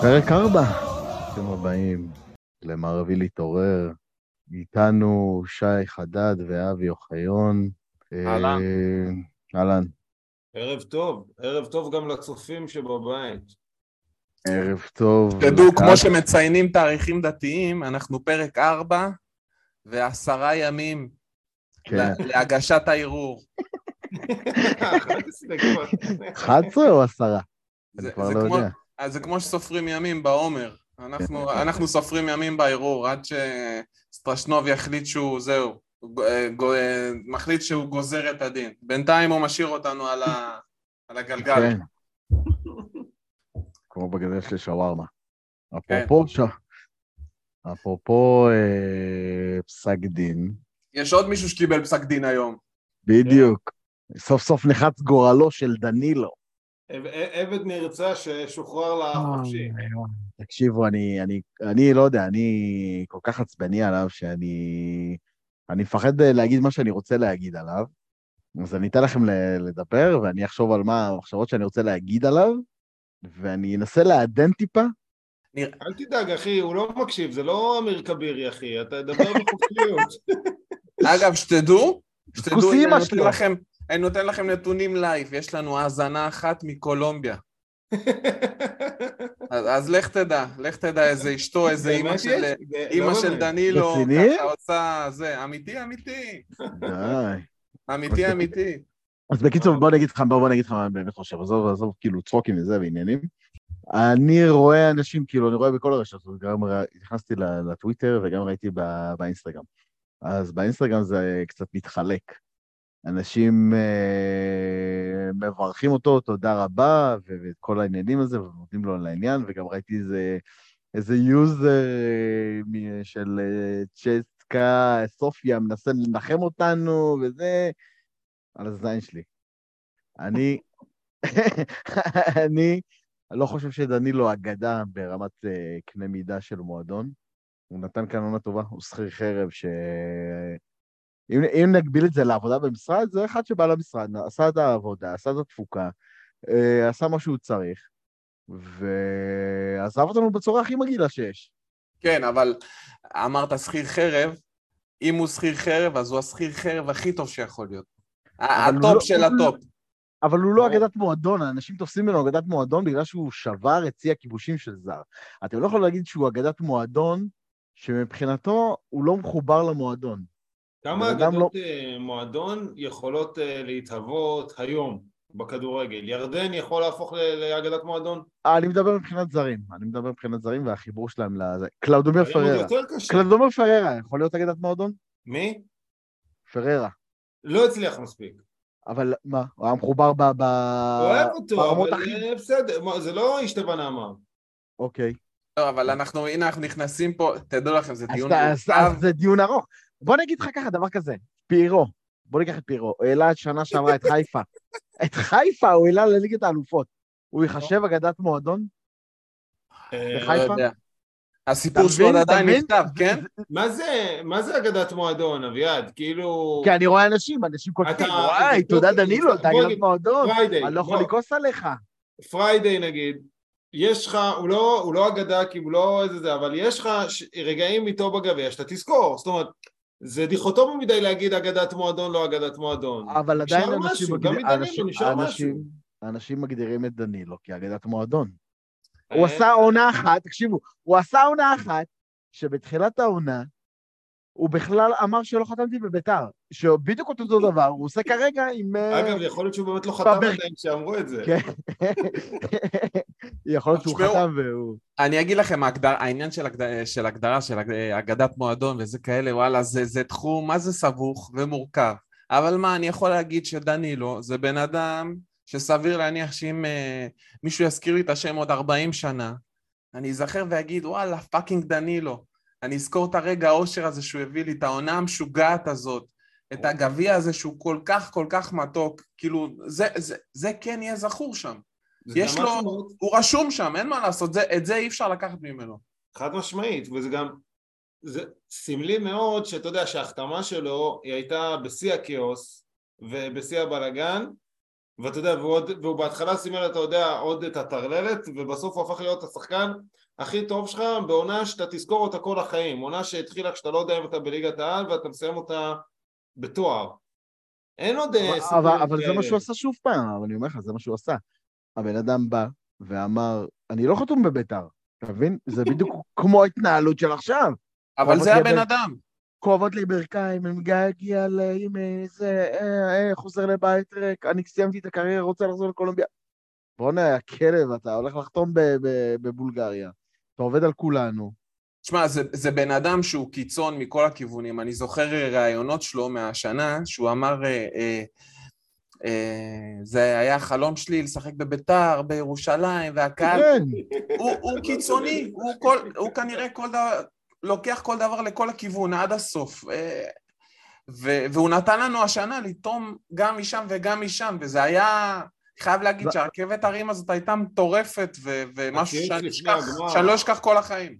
פרק 4, ברוכים הבאים למערבי להתעורר. איתנו שי חדד ואבי אוחיון. אהלן. אה, אהלן. ערב טוב, ערב טוב גם לצופים שבבית. ערב טוב. תדעו, לקהל. כמו שמציינים תאריכים דתיים, אנחנו פרק 4 ועשרה ימים כן. לה- להגשת הערעור. 11 כבר. 11 או 10? אני כבר לא יודע. אז זה כמו שסופרים ימים בעומר. אנחנו, אנחנו סופרים ימים בערעור עד שסטרשנוב יחליט שהוא, זהו, ג- גו- מחליט שהוא גוזר את הדין. בינתיים הוא משאיר אותנו על, ה, על הגלגל. כן. כמו בגדל של שווארמה. כן. אפרופו ש... אפרופו אה, פסק דין, יש עוד מישהו שקיבל פסק דין היום. בדיוק. סוף סוף נחץ גורלו של דנילו. עב- עבד נרצע ששוחרר לחופשי. תקשיבו, אני, אני, אני לא יודע, אני כל כך עצבני עליו שאני... אני מפחד אה, להגיד מה שאני רוצה להגיד עליו. אז אני אתן לכם לדבר, ואני אחשוב על מה המחשבות שאני רוצה להגיד עליו, ואני אנסה לעדן טיפה. אל תדאג, אחי, הוא לא מקשיב, זה לא אמיר כבירי, אחי, אתה תדבר בחופשיות. אגב, שתדעו, שתדעו, אני נותן. לכם, אני נותן לכם נתונים live, יש לנו האזנה אחת מקולומביה. אז, אז לך תדע, לך תדע איזה אשתו, איזה אימא של, אימא לא של. דנילו? ככה עושה זה, אמיתי אמיתי, די. אמיתי אמיתי. אז בקיצור, בוא אני אגיד לך, בוא אגיד לך מה אני באמת חושב, עזוב, עזוב, כאילו, צחוקים וזה ועניינים. אני רואה אנשים, כאילו, אני רואה בכל הרשתות, גם נכנסתי לטוויטר וגם ראיתי באינסטגרם. אז באינסטגרם זה קצת מתחלק. אנשים אה, מברכים אותו, תודה רבה, ואת כל העניינים הזה, ונותנים לו על העניין, וגם ראיתי איזה, איזה יוזר אה, של אה, צ'סקה, סופיה, מנסה לנחם אותנו, וזה, על הזין שלי. אני, אני לא חושב שדנילו אגדה ברמת אה, קנה מידה של מועדון. הוא נתן כאן עונה טובה, הוא שכיר חרב ש... אם, אם נגביל את זה לעבודה במשרד, זה אחד שבא למשרד, עשה את העבודה, עשה את התפוקה, אה, עשה מה שהוא צריך, ועזב אותנו בצורה הכי מגעילה שיש. כן, אבל אמרת שכיר חרב, אם הוא שכיר חרב, אז הוא השכיר חרב הכי טוב שיכול להיות. ה top לא- של ה top. אבל הוא לא אגדת מועדון, אנשים תופסים ממנו אגדת מועדון בגלל שהוא שבר את שיא הכיבושים של זר. אתם לא יכולים להגיד שהוא אגדת מועדון, שמבחינתו הוא לא מחובר למועדון. כמה אגדות אה, מועדון יכולות אה, להתהוות היום בכדורגל? ירדן יכול להפוך לאגדת מועדון? אני מדבר מבחינת זרים, אני מדבר מבחינת זרים והחיבור שלהם לזה. קלאודומיר פררה. קלאודומיר פררה, יכול להיות אגדת מועדון? מי? פררה. לא הצליח מספיק. אבל מה, הוא היה מחובר ב... ב... אוהב אותו, אבל הכי... אה, בסדר, זה לא השתבע נעמה. אוקיי. לא, אבל אנחנו, הנה אנחנו נכנסים פה, תדעו לכם, זה אז דיון אתה- אז-. אז זה דיון ארוך. בוא נגיד לך ככה, דבר כזה, פירו, בוא ניקח את פירו, הוא העלה את שנה שעברה את חיפה. את חיפה הוא העלה לליגת האלופות. הוא ייחשב אגדת מועדון? אה, לא בחיפה? הסיפור שלו עוד עדיין? נכתב, כן? מה זה, מה זה אגדת מועדון, אביעד? כאילו... כי אני רואה אנשים, אנשים כותבים, אתה- וואי, תודה דנילו, אתה אגדת נגיד, מועדון, אני לא יכול. לכעוס עליך. פריידיי נגיד, יש לך, הוא לא, הוא לא אגדה כי הוא לא איזה זה, אבל יש לך ש- רגעים איתו בגביע שאתה תזכור, זאת אומרת, זה דיכוטומי מדי להגיד אגדת מועדון, לא אגדת מועדון. אבל עדיין אנשים משהו, מגדיר- אנשים- אנשים-. אנשים מגדירים את דנילו כאגדת מועדון. אה, הוא עשה עונה אחת, תקשיבו, הוא עשה עונה אחת, שבתחילת העונה, הוא בכלל אמר שלא חתמתי בביתר, שבדיוק אותו דבר, הוא עושה כרגע עם... אה, אגב, יכול להיות שהוא באמת לא חתם עדיין כשאמרו את זה. כן. יכול להיות שהוא חתם והוא... אני אגיד לכם, העניין של, הגדר, של הגדרה של אגדת מועדון וזה כאלה, וואלה, זה, זה תחום, מה זה סבוך ומורכב. אבל מה, אני יכול להגיד שדנילו זה בן אדם שסביר להניח שאם אה, מישהו יזכיר לי את השם עוד 40 שנה, אני אזכר ואגיד, וואלה, fucking דנילו. אני אזכור את הרגע האושר הזה שהוא הביא לי, את העונה המשוגעת הזאת, את הגביע הזה שהוא כל כך כל כך מתוק, כאילו, זה, זה, זה כן יהיה זכור שם. יש לו, משהו מאוד- הוא רשום שם, אין מה לעשות, זה, את זה אי אפשר לקחת ממנו. חד משמעית, וזה גם, זה סמלי מאוד שאתה יודע שההחתמה שלו היא הייתה בשיא הכאוס ובשיא הבלגן, ואתה יודע, והוא, עוד, והוא בהתחלה סימל, אתה יודע, עוד את הטרללת, ובסוף הוא הפך להיות השחקן הכי טוב שלך בעונה שאתה תזכור אותה כל החיים, עונה שהתחילה כשאתה לא יודע אם אתה בליגת העל ואתה מסיים אותה בתואר. אין עוד... אה, אבל, סיפורים אבל, אבל זה כאלה. מה שהוא עשה שוב פעם, אבל אני אומר לך, זה מה שהוא עשה. הבן אדם בא ואמר, אני לא חתום בביתר, אתה מבין? זה בדיוק כמו ההתנהלות של עכשיו. אבל אבל זה הבן אדם. כואבות לי ברכיים, מגיע ל- עם איזה, אה, אה, חוזר לבית ריק, אני סיימתי את הקריירה, רוצה לחזור לקולומביה. בוא'נה, הכלב, אתה הולך לחתום בבולגריה. אתה עובד על כולנו. תשמע, זה, זה בן אדם שהוא קיצון מכל הכיוונים. אני זוכר ראיונות שלו מהשנה, שהוא אמר, אה, אה, אה, זה היה החלום שלי לשחק בביתר, בירושלים, והקהל... כן, הוא, הוא קיצוני, הוא, כל, הוא כנראה כל דבר, לוקח כל דבר לכל הכיוון, עד הסוף. אה, ו, והוא נתן לנו השנה לטעום גם משם וגם משם, וזה היה... חייב להגיד שהרכבת הרים הזאת הייתה מטורפת, ו- ומשהו הכאוס שאני אשכח. שאני לא אשכח כל החיים.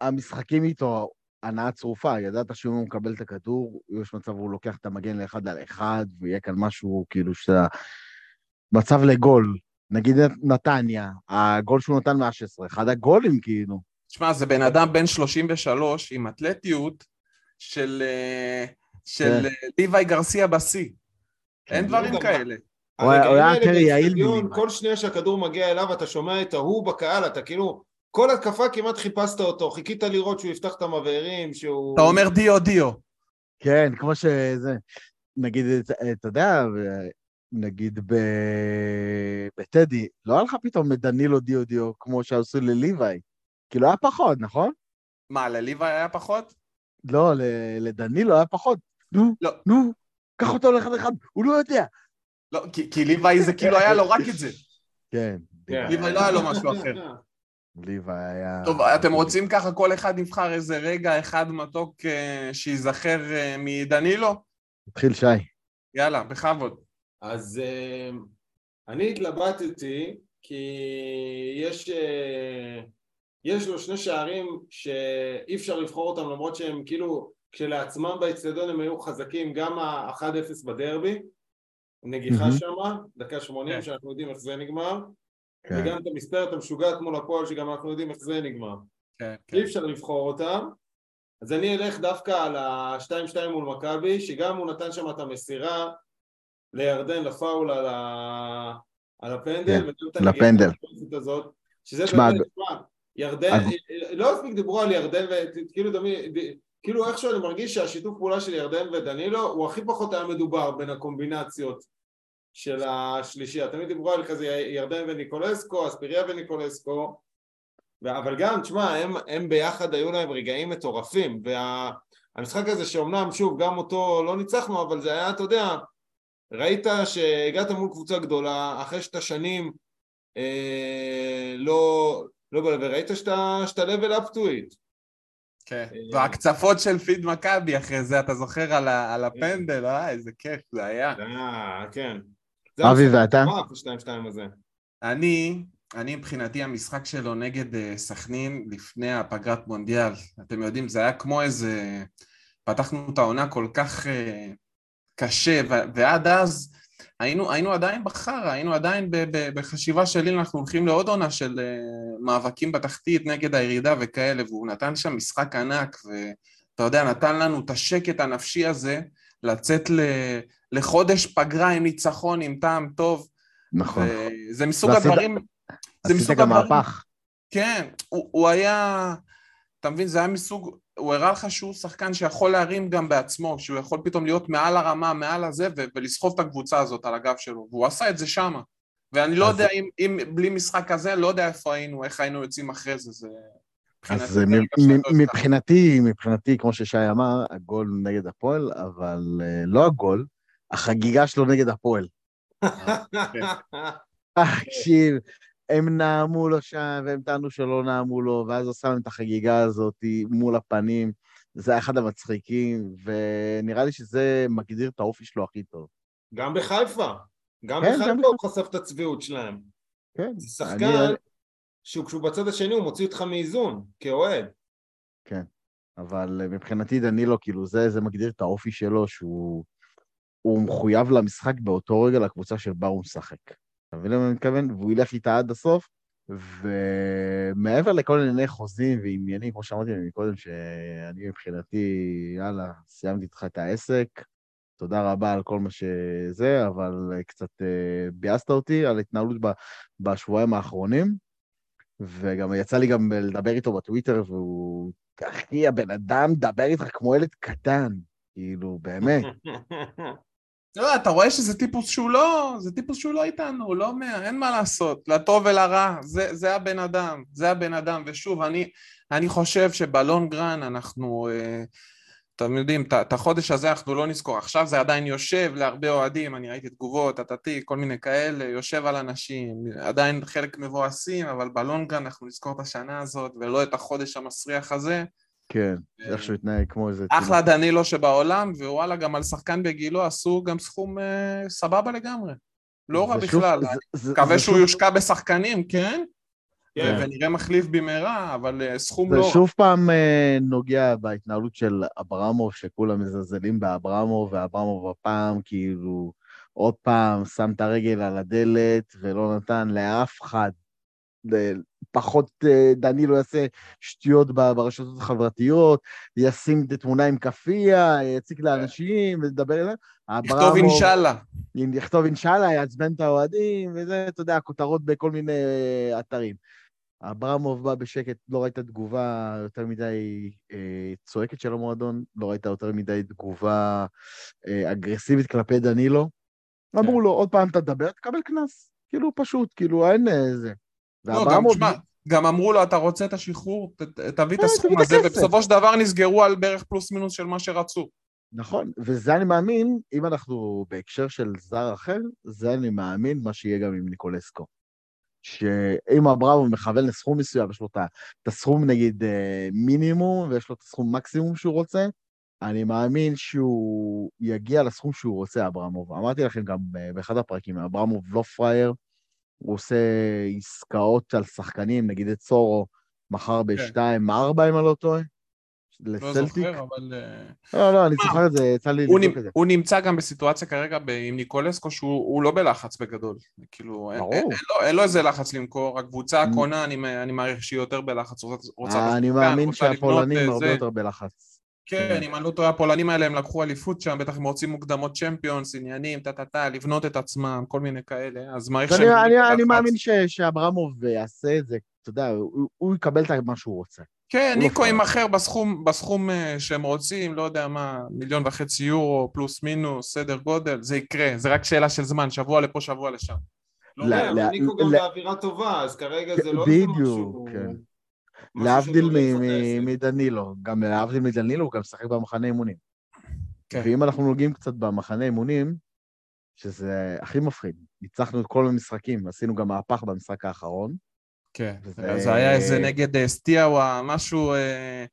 המשחקים איתו, הנאה צרופה, ידעת שאם הוא מקבל את הכדור, יש מצב הוא לוקח את המגן לאחד על אחד, ויהיה כאן משהו, כאילו, שאתה... מצב לגול. נגיד נתניה, הגול שהוא נתן מה-16, אחד הגולים, כאילו. תשמע, זה בן אדם בן 33 עם אתלטיות של, אה, של כן. אה, ליוואי גרסיה בשיא. אין דברים כאלה. הוא היה- יותר יעיל מליבאי. כל שנייה שהכדור מגיע אליו אתה שומע את ההוא בקהל, אתה כאילו, כל התקפה כמעט חיפשת אותו, חיכית לראות שהוא יפתח את המבערים, שהוא... אתה אומר דיו דיו. כן, כמו שזה... נגיד, אתה- יודע, נגיד ב... בטדי, לא היה לך פתאום את דנילו דיו דיו, כמו שעשו לליוואי. כאילו, היה פחות, נכון? מה, לליוואי היה פחות? לא, ל- לדנילו היה פחות. נו, לא. נו, קח אותו לאחד אחד, הוא לא יודע. לא, כי, כי ליוואי זה כאילו היה לו רק את זה. כן, כן. ליוואי לא היה לו משהו אחר. ליוואי היה... טוב, אתם רוצים ככה כל אחד יבחר איזה רגע אחד מתוק אה, שייזכר אה, מדנילו? התחיל שי. יאללה, בכבוד. אז אה, אני התלבטתי, כי יש, יש לו שני שערים שאי אפשר לבחור אותם למרות שהם כאילו כשלעצמם באצטדיון הם היו חזקים, גם ה-1-0 בדרבי, נגיחה מהמם. שמה, דקה 80 כן. שאנחנו יודעים איך זה נגמר, כן. וגם את המספרת המשוגעת מול הפועל שגם אנחנו יודעים איך זה נגמר. כן, אי אפשר לבחור אותם, אז אני אלך דווקא על ה-2-2 מול מכבי, שגם הוא נתן שם את המסירה לירדן לפאול על, ה... על הפנדל, את לפנדל. הזאת, שזה באמת, תשמע, ירדן, הג- לא מספיק דיברו על ירדן, וכאילו דמי, כאילו איכשהו אני מרגיש שהשיתוף פעולה של ירדן ודנילו הוא הכי פחות היה מדובר בין הקומבינציות של השלישייה, תמיד דיברו על כזה ירדן וניקולסקו, אספיריה וניקולסקו, אבל גם, תשמע, הם, הם ביחד היו להם רגעים מטורפים, והמשחק הזה שאומנם, שוב, גם אותו לא ניצחנו, אבל זה היה, אתה יודע, ראית שהגעת מול קבוצה גדולה, אחרי שאתה שנים אה, לא, לא, וראית שאתה, שאתה level up to it. כן. אה, והקצפות של פיד מכבי אחרי זה, אתה זוכר על ה- על הפנדל, אה? איזה כיף זה היה. אה, כן. אבי, ואתה? אני, אני מבחינתי המשחק שלו נגד אה, סכנין לפני הפגרת מונדיאל, אתם יודעים, זה היה כמו איזה... פתחנו את העונה כל כך אה, קשה, ועד אז היינו, היינו עדיין בחרא, היינו עדיין ב- ב- בחשיבה שלי, אנחנו הולכים לעוד עונה של אה, מאבקים בתחתית נגד הירידה וכאלה, והוא נתן שם משחק ענק, ואתה יודע, נתן לנו את השקט הנפשי הזה, לצאת ל- לחודש פגרה עם ניצחון, עם טעם טוב, נכון. זה מסוג ועשית- הדברים... זה עשית מסוג גם הדברים... מהפך. כן, הוא, הוא היה... אתה מבין, זה היה מסוג... הוא הראה לך שהוא שחקן שיכול להרים גם בעצמו, שהוא יכול פתאום להיות מעל הרמה, מעל הזה, ו- ולסחוב את הקבוצה הזאת על הגב שלו, והוא עשה את זה שמה. ואני לא אז- יודע אם, אם בלי משחק כזה, לא יודע איפה היינו, איך היינו יוצאים אחרי זה, זה... מבחינתי אז מ-. מבחינתי, מבחינתי, כמו ששי אמר, הגול נגד הפועל, אבל אה, לא הגול, החגיגה שלו נגד הפועל. תקשיב, הם נאמו לו שם, והם טענו שלא נאמו לו, ואז עשה להם את החגיגה הזאת מול הפנים. זה היה אחד המצחיקים, ונראה לי שזה מגדיר את האופי שלו הכי טוב. גם בחיפה. גם כן, בחיפה. הוא חשף את הצביעות שלהם. כן. זה אני- שחקן שכשהוא בצד השני הוא מוציא אותך מאיזון, כאוהד. כן, אבל אה, מבחינתי דנילו, כאילו, זה, זה מגדיר את האופי שלו, שהוא הוא מחויב למשחק באותו רגע לקבוצה שבה הוא משחק. אתה מבין למה אני מתכוון? והוא ילך איתה עד הסוף, ומעבר לכל ענייני חוזים ועניינים, כמו שאמרתי קודם, שאני מבחינתי, יאללה, סיימתי איתך את העסק, תודה רבה על כל מה שזה, אבל קצת uh, ביאסת אותי על התנהלות בשבועיים האחרונים, וגם יצא לי גם לדבר איתו בטוויטר, והוא, אחי, הבן אדם מדבר איתך כמו ילד קטן, כאילו, באמת. לא, אתה רואה שזה טיפוס שהוא לא, זה טיפוס שהוא לא איתנו, הוא לא מה, אין מה לעשות, לטוב ולרע, זה, זה הבן אדם, זה הבן אדם, ושוב, אני, אני חושב שבלונגרן אנחנו, אה, אתם יודעים, את החודש הזה אנחנו לא נזכור, עכשיו זה עדיין יושב להרבה אוהדים, אני ראיתי תגובות, עטתי, כל מיני כאלה, יושב על אנשים, עדיין חלק מבואסים, אבל בלונגרן אנחנו נזכור את השנה הזאת ולא את החודש המסריח הזה. כן, איך שהוא התנהג כמו איזה... אחלה דנילו שבעולם, ווואלה, גם על שחקן בגילו עשו גם סכום אה, סבבה לגמרי. לא רע בכלל. מקווה שהוא יושקע בשחקנים, כן? כן. ונראה מחליף במהרה, אבל אה, סכום לא... זה שוב פעם אה, נוגע בהתנהלות של אברמוב, שכולם מזלזלים באברמוב, ואברמוב הפעם כאילו עוד פעם שם את הרגל על הדלת ולא נתן לאף אחד, פחות אה, דנילו יעשה שטויות ברשתות החברתיות, ישים את תמונה עם כאפיה, יציק כן. לאנשים וידבר אליהם. יכתוב אינשאללה. יכתוב אינשאללה, יעצבן את האוהדים, וזה, אתה יודע, כותרות בכל מיני אתרים. אברמוב בא בשקט, לא ראית תגובה יותר מדי אה, צועקת של המועדון, לא ראית יותר מדי תגובה אה, אגרסיבית כלפי דנילו. כן. אמרו לו, עוד פעם אתה תדבר, תקבל קנס. כאילו, פשוט, כאילו, אין איזה. לא, גם, תשמע, גם אמרו לו, אתה רוצה את השחרור, ת, תביא את אה, הסכום הזה, ובסופו של דבר נסגרו על בערך פלוס מינוס של מה שרצו. נכון, וזה אני מאמין, אם אנחנו בהקשר של זר אחר, זה אני מאמין מה שיהיה גם עם ניקולסקו. שאם אברהם מכוון לסכום מסוים, יש לו את הסכום נגיד אה, מינימום, ויש לו את הסכום מקסימום שהוא רוצה, אני מאמין שהוא יגיע לסכום שהוא רוצה, אברמוב. אמרתי לכם גם אה, באחד הפרקים, אברמוב לא פראייר, הוא עושה עסקאות על שחקנים, נגיד את סורו, מכר כן. בשתיים, ארבע, אם אני לא טועה. לסלטיק? לא זוכר, אבל... אה, לא, לא, אני זוכר את זה, יצא לי לבדוק את זה. הוא נמצא גם בסיטואציה כרגע עם ניקולסקו שהוא לא בלחץ בגדול. כאילו, אין לו איזה לחץ למכור, הקבוצה הקונה, אני מעריך שהיא יותר בלחץ, רוצה... אני מאמין שהפולנים אה, הרבה יותר בלחץ. כן, אם אני לא טועה, הפולנים האלה הם לקחו אליפות שם, בטח הם רוצים מוקדמות צ'מפיונס, עניינים, טה-טה-טה, לבנות את עצמם, כל מיני כאלה, אז מעריך שהם... אני מאמין שאברמוב יעשה את זה, אתה יודע, הוא יקבל את מה שהוא רוצה. כן, ניקו לא יימכר בסכום, בסכום אה, שהם רוצים, לא יודע מה, מיליון וחצי יורו, פלוס מינוס, סדר גודל, זה יקרה, זה רק שאלה של זמן, שבוע לפה, שבוע לשם. לא יודע, ניקו גם באווירה טובה, אז כרגע זה לא איזה משהו... כן. להבדיל מדנילו, גם להבדיל מדנילו, הוא גם משחק במחנה אימונים. כן. ואם אנחנו נוגעים קצת במחנה אימונים, שזה הכי מפחיד, ניצחנו את כל המשחקים, עשינו גם מהפך במשחק האחרון. כן, וזה... זה היה איזה נגד אה, סטיאווה, משהו... אה,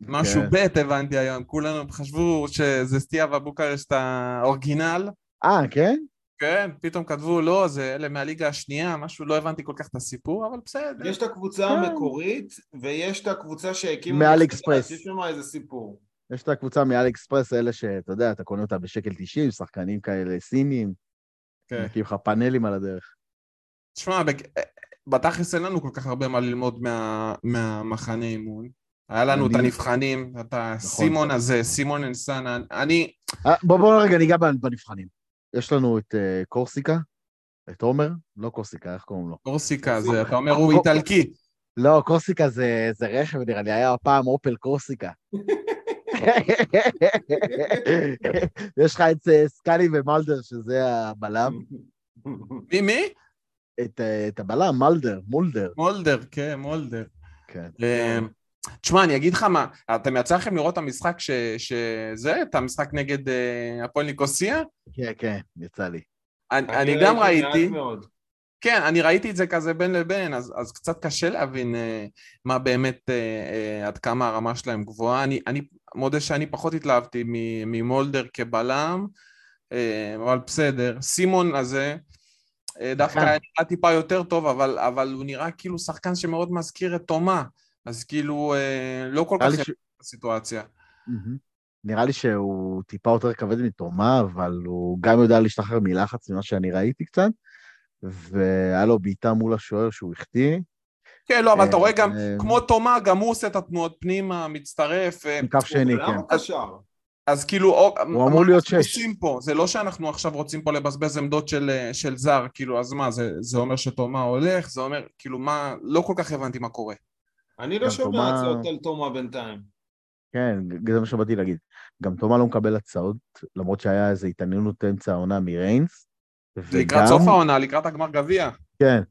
משהו כן. ב' הבנתי היום, כולנו חשבו שזה סטיאבה בוקרשט האורגינל. אה, כן? כן, פתאום כתבו, לא, זה אלה מהליגה השנייה, משהו, לא הבנתי כל כך את הסיפור, אבל בסדר. יש את הקבוצה כן. המקורית, ויש את הקבוצה שהקימו... מאל אקספרס. יש שם איזה סיפור. יש את הקבוצה מאל אקספרס, אלה שאתה יודע, אתה קונה אותה בשקל 90, שחקנים כאלה סינים, כן. מקים לך פאנלים על הדרך. תשמע, בתכלס אין לנו כל כך הרבה מה ללמוד מה, מהמחנה אימון. היה לנו אני... את הנבחנים, את הסימון נכון. הזה, סימון אנסנה, אני... אה, בוא, בוא רגע ניגע בנבחנים. יש לנו את uh, קורסיקה, את עומר, לא קורסיקה, איך קוראים לו? קורסיקה, זה, אתה אומר הוא איטלקי. לא, קורסיקה זה, זה רכב, נראה לי, היה פעם אופל קורסיקה. יש לך את uh, סקאלי ומלדר, שזה הבלם. מי, מי? את, uh, את הבלם, מלדר, מולדר. מולדר, כן, מולדר. כן. תשמע, אני אגיד לך מה, אתם יצא לכם לראות את המשחק שזה, את המשחק נגד uh, הפועל ניקוסיה? כן, כן, יצא לי. אני, אני גם ראיתי, כן, אני ראיתי את זה כזה בין לבין, אז, אז קצת קשה להבין uh, מה באמת, uh, uh, עד כמה הרמה שלהם גבוהה. אני, אני מודה שאני פחות התלהבתי ממולדר כבלם, uh, אבל בסדר. סימון הזה, uh, אה, דווקא. נראה טיפה יותר טוב, אבל, אבל הוא נראה כאילו שחקן שמאוד מזכיר את תומה, אז כאילו אה, לא כל כך ש- בסיטואציה. מהמם. נראה לי שהוא טיפה יותר כבד מתומה, אבל הוא גם יודע להשתחרר מלחץ ממה שאני ראיתי קצת, והיה לו בעיטה מול השוער שהוא החטיא, כן, לא, אבל אתה רואה גם, אה, כמו תומה, גם הוא עושה את התנועות פנימה, מצטרף, אה, מכף שני, כן. אז כאילו, או, הוא אמור להיות שש. פה? זה לא שאנחנו עכשיו רוצים פה לבזבז עמדות של, אה, של זר, כאילו, אז מה, זה, זה אומר שתומה הולך? זה אומר, כאילו, מה, לא כל כך הבנתי מה קורה. אני לא שומע תומה- הצעות על תומה בינתיים. כן, זה מה שבאתי להגיד. גם תומה לא מקבל הצעות, למרות שהיה איזו התעניינות אמצע העונה מריינס. זה לקראת סוף העונה, לקראת הגמר גביע. כן,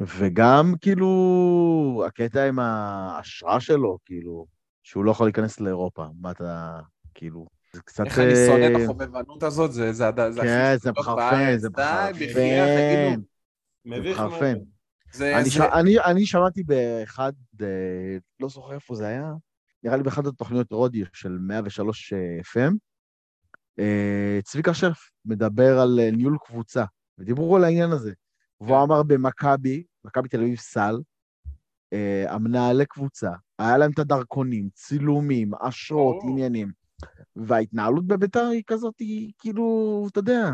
וגם כאילו הקטע עם האשרה שלו, כאילו, שהוא לא יכול להיכנס לאירופה. מה אתה, כאילו, זה קצת... איך אני שונא את אה, החובבנות הזאת, זה, זה, כן, זה מחרפן. זה מחרפן. תגידו. מביך. מאוד. זה, אני, זה, ש... אני, אני שמעתי באחד, אה, לא זוכר איפה זה היה, נראה לי באחת התוכניות רודיו של 103 אה, FM, אה, צביקה שרף מדבר על ניהול קבוצה, ודיברו על העניין הזה. והוא אמר במכבי, מכבי תל אביב סל, המנהלי קבוצה, היה להם את הדרכונים, צילומים, אשרות. עניינים. וההתנהלות בביתר היא כזאת, היא כאילו, אתה יודע,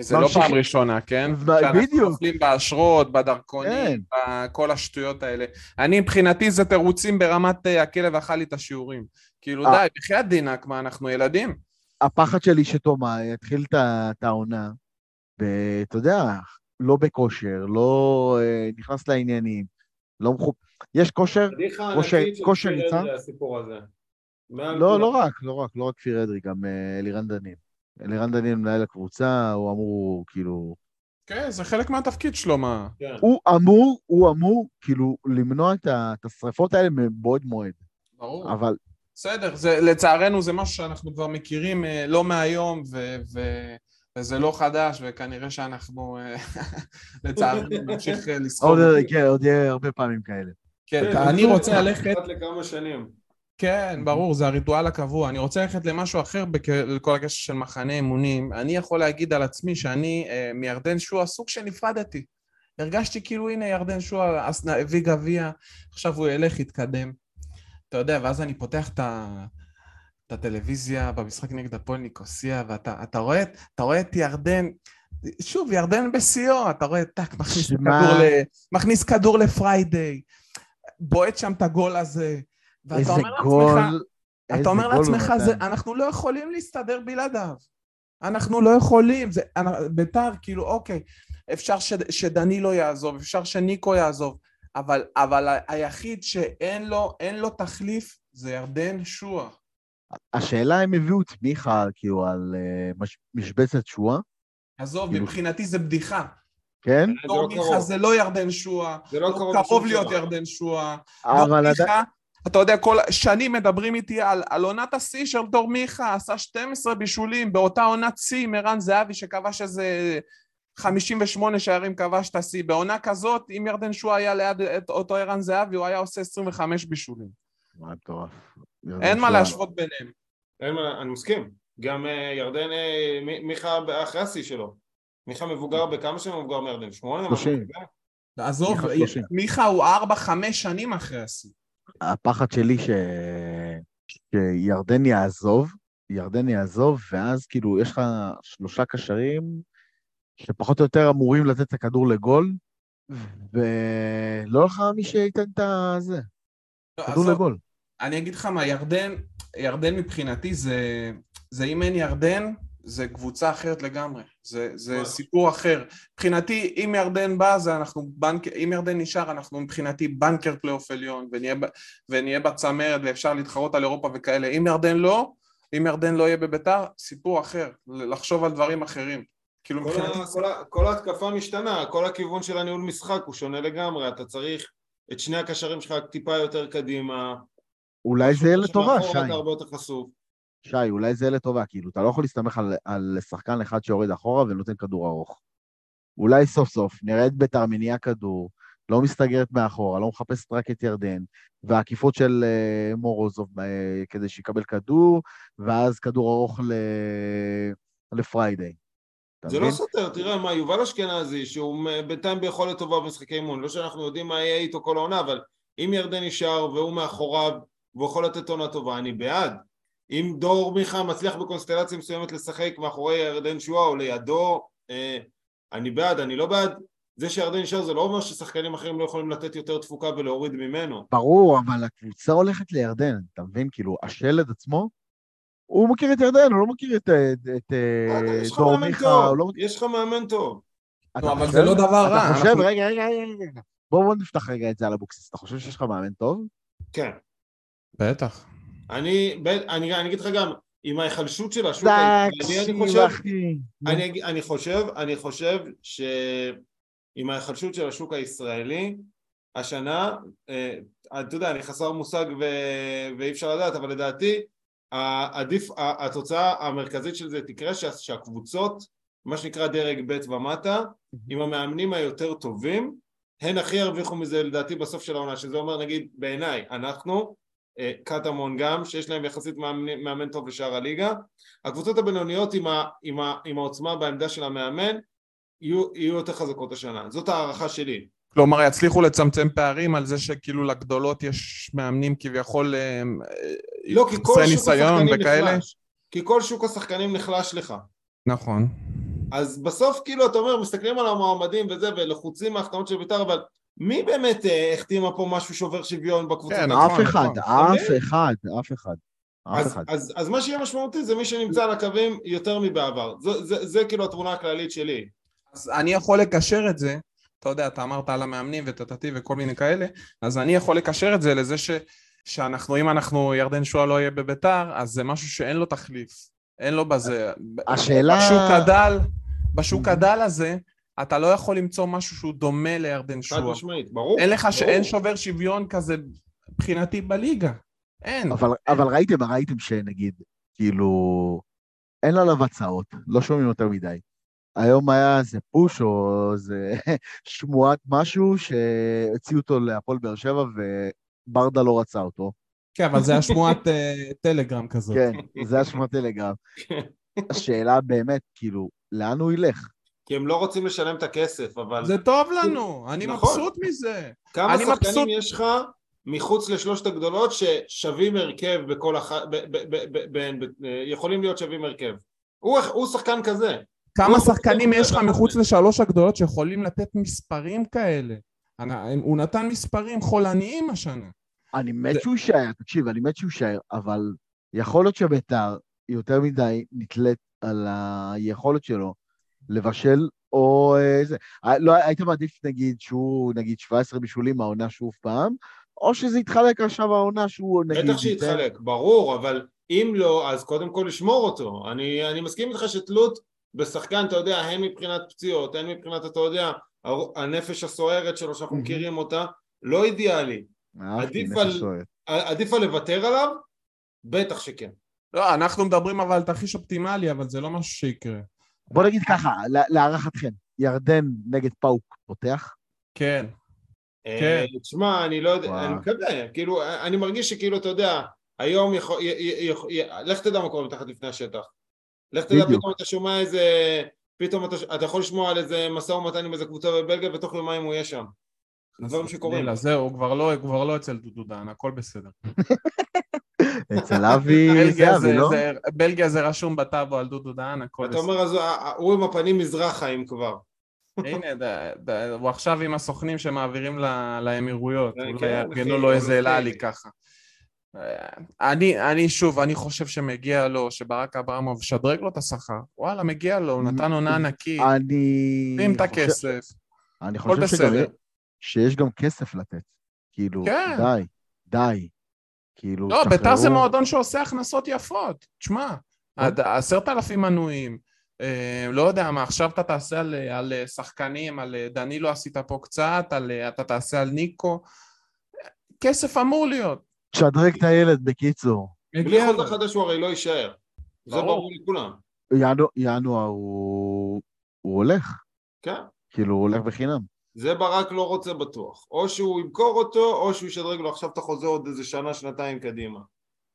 זה לא פעם ראשונה, כן? ב- שאנחנו בדיוק. נופלים באשרות, בדרכונים, בכל השטויות האלה. אני, מבחינתי זה תירוצים ברמת אה, הכלב אכל לי את השיעורים. כאילו, אה. די, בחייאת דינק, מה, אנחנו ילדים? הפחד שלי שתומה יתחיל את העונה, ואתה יודע, לא בכושר, לא אה, נכנס לעניינים, לא מחופ... יש כושר, כושר- כושר. מעל לא. לא רק, לא רק, לא רק כפיר אדרי, גם אלירן דנין. אלירן דנין מנהל הקבוצה, הוא אמור, כאילו, כן, זה חלק מהתפקיד שלו, מה? כן. הוא אמור, הוא אמור, כאילו, למנוע את השריפות האלה מבעוד מועד. ברור. אבל בסדר, זה, לצערנו זה משהו שאנחנו כבר מכירים אה, לא מהיום, ו, ו, וזה לא חדש, וכנראה שאנחנו, אה, לצערנו, נמשיך אה, לסחוב. עוד, כן, עוד יהיה הרבה פעמים כאלה. כן, כן, אני רוצה ללכת... לכמה שנים. כן, ברור, זה הריטואל הקבוע. אני רוצה ללכת למשהו אחר לכל הקשר של מחנה אמונים. אני יכול להגיד על עצמי שאני אה, מירדן שועה סוג שנפרדתי. הרגשתי כאילו, הנה, ירדן שועה הביא גביע, עכשיו הוא ילך, יתקדם. אתה יודע, ואז אני פותח את, ה... את הטלוויזיה במשחק נגד הפועל ניקוסיה, ואתה אתה רואה, אתה רואה את ירדן, שוב, ירדן בשיאו, אתה רואה, טאק, מכניס כדור, ל... מכניס כדור לפריידיי, בועט שם את הגול הזה, איזה אומר גול, לעצמך, איזה אתה אומר לעצמך. זה, אנחנו לא יכולים להסתדר בלעדיו. אנחנו לא יכולים. זה, ביתר, כאילו, אוקיי, אפשר ש, שדנילו יעזוב, אפשר שניקו יעזוב, אבל, אבל היחיד שאין לו, לו תחליף זה ירדן שועה. השאלה אם הביאו את מיכה, כאילו, על אה, מש- משבצת שואה, עזוב, כאילו- מבחינתי זה בדיחה. כן? לא דור מיכה קרוב. זה לא ירדן שועה, זה לא לא קרוב להיות. ירדן שועה. אבל עדיין... אתה יודע, כל שנים מדברים איתי על, על עונת השיא של דור מיכה, עשה 12 בישולים, באותה עונת שיא עם ערן זהבי שכבש איזה 58 שערים כבש את השיא. בעונה כזאת, אם ירדן שועה היה ליד את אותו ערן זהבי, הוא היה עושה 25 בישולים. מה מטורף. אין מה. להשוות ביניהם. אין מה, אני מסכים. גם אה, ירדן, אה, מי- מיכה אחרי השיא שלו. מיכה מבוגר בכמה שנים מבוגר מירדן? שמונה? משהו 30. כזה? עזוב, מיכה 30. מיכה הוא 4-5 שנים אחרי השיא. הפחד שלי ש... שירדן יעזוב, ירדן יעזוב, ואז כאילו יש לך שלושה קשרים שפחות או יותר אמורים לתת את הכדור לגול, ולא לך מי שייתן את הזה, לא, כדור עזוב, לגול. אני אגיד לך מה, ירדן, ירדן מבחינתי זה, זה אם אין ירדן, זה קבוצה אחרת לגמרי. זה, זה. סיפור אחר. מבחינתי, אם ירדן בא, זה אנחנו בנק... אם ירדן נשאר, אנחנו מבחינתי בנקר פלייאוף עליון, ונהיה, ב- ונהיה בצמרת ואפשר להתחרות על אירופה וכאלה. אם ירדן לא, אם ירדן לא יהיה בביתר, סיפור אחר. לחשוב על דברים אחרים. כאילו כל מבחינתי... ה- כל ה- כל ההתקפה משתנה, כל הכיוון של הניהול משחק הוא שונה לגמרי, אתה צריך את שני הקשרים שלך טיפה יותר קדימה. אולי זה יהיה לטובה, שי. הרבה יותר חשוף. שי, אולי זה לטובה, כאילו, אתה לא יכול להסתמך על, על שחקן אחד שיורד אחורה ונותן כדור ארוך. אולי סוף סוף נראה את ביתר מניעה כדור, לא מסתגרת מאחורה, לא מחפשת רק את ירדן, והעקיפות של uh, מורוזוב uh, כדי שיקבל כדור, ואז כדור ארוך ל... לפריידיי. זה לא? סותר, תראה מה, יובל אשכנזי, שהוא בינתיים ביכולת טובה במשחקי אימון, לא שאנחנו יודעים מה יהיה איתו כל העונה, אבל אם ירדן נשאר והוא מאחוריו והוא יכול לתת עונה טובה, אני בעד. אם דור מיכה מצליח בקונסטלציה מסוימת לשחק מאחורי ירדן שואה או לידו, אה, אני בעד, אני לא בעד. זה שירדן נשאר זה לא אומר ששחקנים אחרים לא יכולים לתת יותר תפוקה ולהוריד ממנו. ברור, אבל הקבוצה הולכת לירדן, אתה מבין? כאילו, השלד עצמו, הוא מכיר את ירדן, הוא לא מכיר את, את, את אה, יש לך דור מיכה, הוא לא מכיר... יש לך מאמן טוב. לא, אבל חושב- זה לא דבר רע, אתה חושב, אנחנו- רגע, רגע, רגע, רגע. בוא בוא נפתח רגע את זה על אבוקסיס. אתה חושב שיש לך מאמן טוב? כן. בטח. אני, אני, אני אגיד לך גם, עם ההיחלשות של השוק הישראלי, אני תקשיב, חושב. אני, אני חושב, אני חושב שעם ההיחלשות של השוק הישראלי, השנה, אה, אתה יודע, אני חסר מושג ו... ואי אפשר לדעת, אבל לדעתי, עדיף, התוצאה המרכזית של זה תקרה שה- שהקבוצות, מה שנקרא דרג ב' ומטה, עם המאמנים היותר טובים, הן הכי ירוויחו מזה לדעתי בסוף של העונה, שזה אומר נגיד בעיניי, אנחנו, קטמון גם, שיש להם יחסית מאמן, מאמן טוב לשאר הליגה, הקבוצות הבינוניות עם, ה, עם, ה, עם העוצמה בעמדה של המאמן יהיו, יהיו יותר חזקות השנה, זאת הערכה שלי. כלומר, יצליחו לצמצם פערים על זה שכאילו לגדולות יש מאמנים כביכול אה, לא, כי כל שוק השחקנים וכאלה? נחלש. כי כל שוק השחקנים נחלש לך. נכון. אז בסוף כאילו אתה אומר, מסתכלים על המועמדים וזה, ולחוצים מההחתמות של בית"ר, אבל מי באמת אה, החתימה פה משהו שובר שוויון בקבוצה? כן, אף נכון, אחד, נכון. אף אוקיי. אחד, אף אחד. אף אז, אחד. אז, אז מה שיהיה משמעותי זה מי שנמצא על הקווים יותר מבעבר. זה, זה, זה כאילו התמונה הכללית שלי. אז אני יכול לקשר את זה, אתה יודע, אתה אמרת על המאמנים וטטטי וכל מיני כאלה, אז אני יכול לקשר את זה לזה ש, שאנחנו, אם אנחנו, ירדן שואה לא יהיה בביתר, אז זה משהו שאין לו תחליף. אין לו בזה... השאלה- בשוק הדל, בשוק. הדל הזה, אתה לא יכול למצוא משהו שהוא דומה לירדן חד שואה. משמעית, ברור. אין לך, ש... ברור. אין שובר שוויון כזה מבחינתי בליגה. אין. אבל, אבל ראיתם, ראיתם שנגיד, כאילו, אין עליו הצעות, לא שומעים יותר מדי. היום היה איזה פוש או איזה שמועת משהו שהציעו אותו להפועל באר שבע וברדה לא רצה אותו. כן, אבל זה השמועת אה, טלגרם כזאת. כן, זה השמועת טלגרם. השאלה באמת, כאילו, לאן הוא ילך? כי הם לא רוצים לשלם את הכסף, אבל זה טוב לנו, אני נכון. מבסוט מזה. כמה שחקנים מבסוט. יש לך מחוץ לשלושת הגדולות ששווים הרכב בכל אחת, יכולים להיות שווים הרכב. הוא, הוא שחקן כזה. כמה הוא- שחקנים הוא- יש לך מחוץ לשלוש הגדולות שיכולים לתת מספרים כאלה? אני- הוא נתן מספרים חולניים השנה. אני מת זה- שהוא יישאר, תקשיב, אני מת שהוא יישאר, אבל יכול להיות שביתר יותר מדי נתלית על היכולת שלו לבשל, או אה, זה. אה, לא, היית מעדיף, נגיד, שהוא, נגיד, 17 בישולים העונה שוב פעם, או שזה יתחלק עכשיו העונה שהוא, נגיד... בטח שיתחלק, ברור, אבל אם לא, אז קודם כל לשמור אותו. אני, אני מסכים איתך שתלות בשחקן, אתה יודע, הן מבחינת פציעות, הן מבחינת, אתה יודע, הנפש הסוערת שלו, שאנחנו. מכירים אותה, לא אידיאלי. עדיף על- סוערת. עדיף על לוותר עליו? בטח שכן. לא, אנחנו מדברים אבל על תרחיש אופטימלי, אבל זה לא משהו שיקרה. בוא נגיד ככה, לה- להערכתכם, ירדן נגד פאוק פותח? כן. אה, כן. תשמע, אני לא יודע. אני מקווה, כאילו, אני מרגיש שכאילו, אתה יודע, היום יכול, לך תדע מה קורה מתחת לפני השטח. לך תדע. פתאום אתה שומע איזה, פתאום אתה, יכול לשמוע על איזה משא ומתן עם איזה קבוצה בבלגיה, ותוך יומיים הוא יהיה שם. דברים שקורים. זהו, הוא כבר לא- הוא כבר לא אצל דודו דן, הכל בסדר. אצל אבי זהבי, זה- לא? בלגיה זה רשום בטאבו על דודו דהן, הכל אתה. אומר, אז הוא- הוא עם הפנים מזרחה אם כבר. הנה, הוא עכשיו עם הסוכנים שמעבירים לאמירויות, כן, אולי כן, יארגנו לו איזה אוקיי. לאלי ככה. אה, אני, אני שוב, אני חושב שמגיע לו, שברק אברמוב שדרג לו את השכר, וואלה, מגיע לו, הוא נתן עונה ענקית, אני... שים את חושב- הכסף. אני הכל חושב שגם. שיש גם כסף לתת. כאילו, כן. די, די. כאילו, לא, ביתר זה. מועדון שעושה הכנסות יפות. תשמע, עד עשרת אלפים מנויים, אה, לא יודע מה, עכשיו אתה תעשה על, על שחקנים, על דנילו עשית פה קצת, על, אתה תעשה על ניקו. כסף אמור להיות. שדרג את הילד, בקיצור. בלי. חוזה חדש הוא הרי לא יישאר. זה ברור. לכולם. ינואר, ינואר הוא... הוא הולך. כן. כאילו, הוא הולך בחינם. זה ברק לא רוצה בטוח. או שהוא ימכור אותו, או שהוא ישדרג לו עכשיו את החוזה עוד איזה שנה, שנתיים קדימה.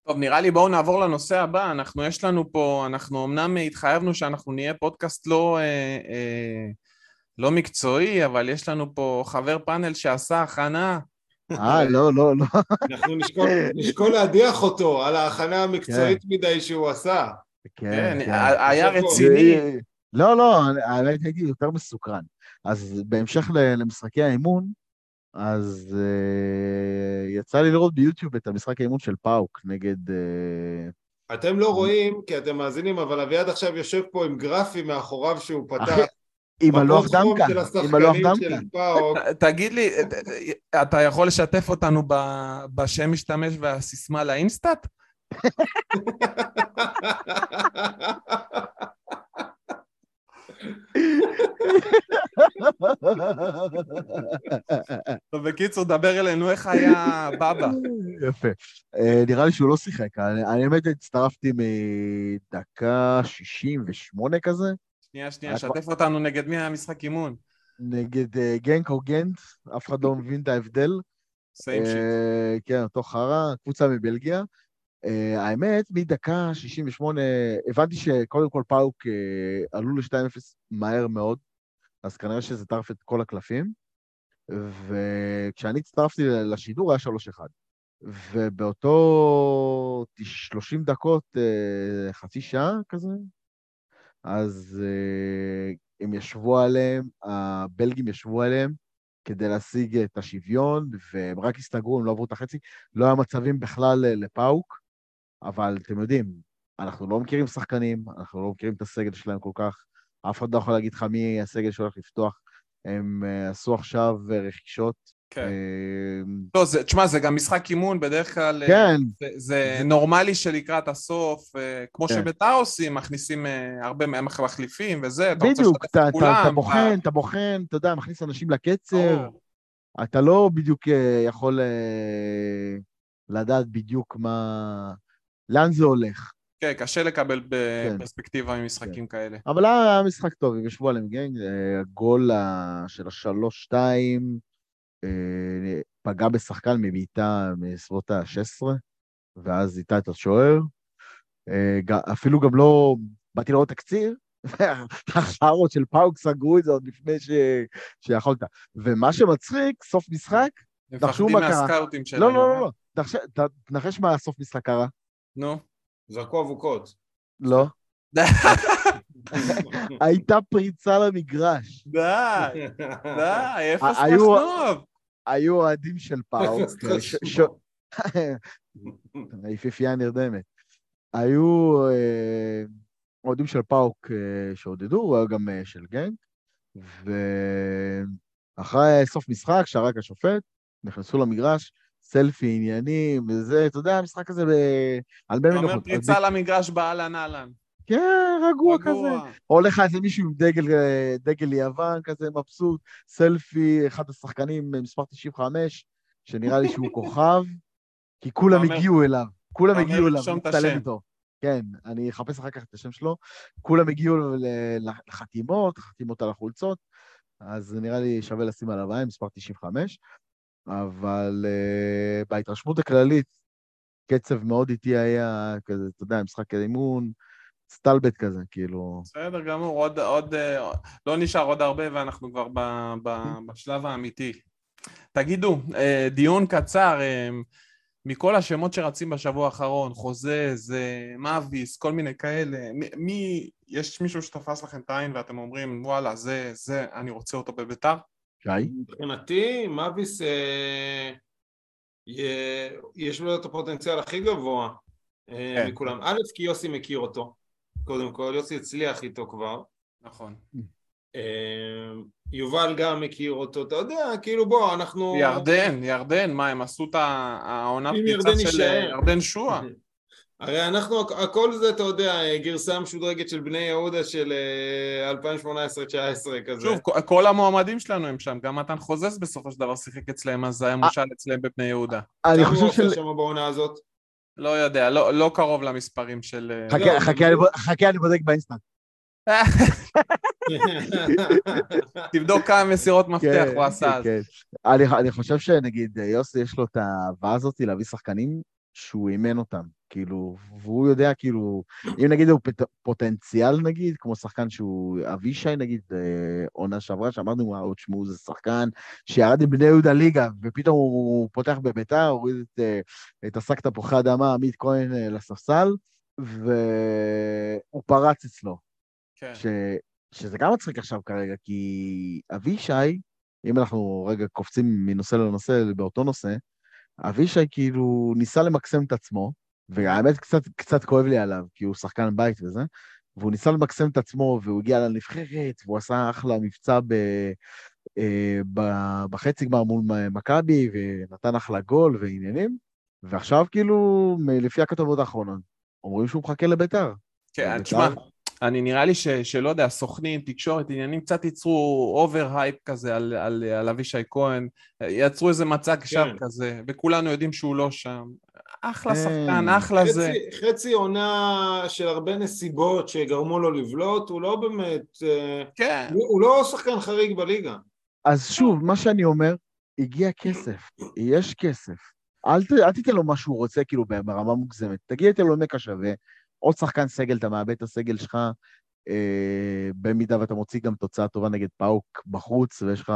טוב, נראה לי בואו נעבור לנושא הבא. אנחנו, יש לנו פה, אנחנו אמנם התחייבנו שאנחנו נהיה פודקאסט לא, אה, אה, לא מקצועי, אבל יש לנו פה חבר פאנל שעשה הכנה. אה, לא, לא, לא. אנחנו נשקול, נשקול להדיח אותו על ההכנה המקצועית מדי שהוא עשה. כן, כן, היה בסוף הוא- רציני. לא, לא, האמת הייתי יותר מסוקרן. אז בהמשך למשחקי האימון, אז uh, יצא לי לראות ביוטיוב את המשחק האימון של פאוק נגד... Uh, אתם לא רואים, כי אתם מאזינים, אבל אביעד עכשיו יושב פה עם גרפים מאחוריו שהוא פתח. אחי, עם הלוח דמקה, עם הלוח דמקה. תגיד לי, אתה יכול לשתף אותנו בשם משתמש והסיסמה לאינסטאט? טוב, בקיצור, דבר אלינו איך היה בבא. יפה. אה, נראה לי שהוא לא שיחק. אני אני האמת הצטרפתי מדקה 68 כזה, שנייה, שנייה, שתף אותנו נגד מי היה משחק אימון. נגד אה, גנק או גנט, אף אחד לא מבין את ההבדל. סיים שיט. אה, כן, אותו חרא, קבוצה מבלגיה. אה, האמת, מדקה 68, הבנתי שקודם כל פאוק אה, עלו ל-2-0 מהר מאוד, אז כנראה שזה טרף את כל הקלפים. וכשאני הצטרפתי לשידור היה 3-1. ובאותו 30 דקות, אה, חצי שעה כזה, אז אה, הם ישבו עליהם, הבלגים ישבו עליהם כדי להשיג את השוויון, והם רק הסתגרו, הם לא עברו את החצי. לא היה מצבים בכלל לפאוק, אבל אתם יודעים, אנחנו לא מכירים שחקנים, אנחנו לא מכירים את הסגל שלהם כל כך, אף אחד לא יכול להגיד לך מי הסגל שהולך לפתוח. הם אה, עשו עכשיו אה, רכישות. כן. אה, לא, זה- תשמע, זה גם משחק אימון, בדרך כלל... כן, זה, זה נורמלי שלקראת הסוף, כמו כן. שביתר עושים, מכניסים הרבה מהם מחליפים וזה, אתה רוצה בדיוק, לשתף אתה, את אתה, כולם. אתה בוחן, אתה בוחן, אתה יודע, מכניס אנשים לקצר, ברור. אתה לא בדיוק יכול לדעת בדיוק מה... לאן זה הולך. כן, קשה לקבל כן. בפרספקטיבה ממשחקים כאלה. אבל היה משחק טוב, הם ישבו עליהם גנג, אה, הגול של השלוש-שתיים אה, פגע בשחקן מבעיטה מסביבות ה-16, ואז איתה את השוער. אה, אפילו גם לא, באתי לראות תקציר, החארות של פאוק סגרו את זה עוד לפני ש... שיכולת. ומה שמצחיק, סוף משחק, מפחדים מה קרה. מהסקאוטים שלהם. לא, לא, לא, לא, תנחש מה הסוף משחק קרה. נו. זרקו אבוקות. לא. הייתה פריצה למגרש. די, די, היו- מחנוב. היו אוהדים של פאוק, אפס ש- ש- חשוב. היפיפייה נרדמת. היו אה, אוהדים של פאוק אה, שעודדו, היה גם אה, של גנג, ואחרי סוף משחק, שרק השופט, נכנסו למגרש, סלפי, עניינים, וזה, אתה יודע, המשחק הזה ב... על מי אתה אומר מנוחות. פריצה למגרש באהלן אהלן. כן, רגוע כזה. רגוע. הולך לך איזה מישהו עם דגל, אה, דגל יוון כזה מבסוט, סלפי, אחד השחקנים, אה, מספר 95, שנראה לי שהוא כוכב, כי כולם הגיעו אליו, כולם הגיעו אליו, להצטלם השם. איתו. כן, אני אחפש אחר כך את השם שלו. כולם הגיעו לחתימות, חתימות על החולצות, אז נראה לי שווה לשים עליו עין, מספר 95, אבל uh, בהתרשמות הכללית, קצב מאוד איטי היה, כזה, אתה יודע, משחק אימון, סטלבט כזה, כאילו... בסדר גמור, עוד, עוד, אה, לא נשאר עוד הרבה ואנחנו כבר ב, ב, בשלב האמיתי. תגידו, אה, דיון קצר, מכל השמות שרצים בשבוע האחרון, חוזז, אה, מאביס, כל מיני כאלה, מי, יש מישהו שתפס לכם את העין ואתם אומרים, וואלה, זה, זה, אני רוצה אותו בביתר? שי? מבחינתי, מאביס, אה, יה- יש לו את הפוטנציאל הכי גבוה אה, כן. מכולם. א', כי יוסי מכיר אותו, קודם כל, יוסי הצליח איתו כבר. נכון. אה, יובל גם מכיר אותו, אתה יודע, כאילו בוא, אנחנו... ירדן, ירדן, מה, הם עשו את ה- העונת אם פריצה של. אה, ירדן שועה. הרי אנחנו, הכל זה, אתה יודע, גרסה משודרגת של בני יהודה של אה, 2018-2019 כזה. שוב, כל- כל המועמדים שלנו הם שם, גם מתן חוזז בסופו של דבר שיחק אצלם, אז היה מושל אצלם בבני יהודה. אני כמה הוא חושב עושה של... שם בעונה הזאת? לא יודע, לא, לא קרוב למספרים של... אה, חכה, לא, חכה, אני חכה, אני בודק באינסטנט. תבדוק כמה מסירות מפתח כן, הוא עשה אז. כן, כן. אני, אני חושב שנגיד יוסי יש לו את האהבה הזאת להביא שחקנים שהוא אימן אותם. כאילו, והוא יודע, כאילו, אם נגיד הוא פט- פוטנציאל, נגיד, כמו שחקן שהוא אבישי, נגיד, אה, עונה שעברה, שאמרנו, וואו, תשמעו, זה שחקן שירד עם בני יהודה ליגה, ופתאום הוא פותח בביתר, הוריד את, אה, את השק תפוחי אדמה, עמית כהן אה, לספסל, והוא פרץ אצלו. כן. ש, שזה גם מצחיק עכשיו כרגע, כי אבישי, אם אנחנו רגע קופצים מנושא לנושא באותו נושא, אבישי כאילו ניסה למקסם את עצמו, והאמת קצת, קצת כואב לי עליו, כי הוא שחקן בית וזה, והוא ניסה למקסם את עצמו, והוא הגיע לנבחרת, והוא עשה אחלה מבצע ב, אה, ב, בחצי גמר מול מכבי, ונתן אחלה גול ועניינים, ועכשיו כאילו, מ- לפי הכתבות האחרונות, אומרים שהוא מחכה לבית"ר. כן, בית"ר. תשמע, אני נראה לי ש, שלא יודע, סוכנים, תקשורת, עניינים, קצת ייצרו over hype כזה על, על, על אבישי כהן, יצרו איזה מצג שווא כזה, וכולנו יודעים שהוא לא שם. אחלה כן. שחקן, אחלה זה. חצי, עונה של הרבה נסיבות שגרמו לו לבלוט, הוא לא באמת... אה, כן, הוא- הוא לא שחקן חריג בליגה. אז שוב, מה שאני אומר, הגיע כסף, יש כסף. אל, ת, אל תיתן לו מה שהוא רוצה, כאילו, ברמה מוגזמת. תגיד את אלוהים השווה, עוד שחקן סגל, אתה מאבד את הסגל שלך, אה, במידה ואתה מוציא גם תוצאה טובה נגד פאוק בחוץ, ויש לך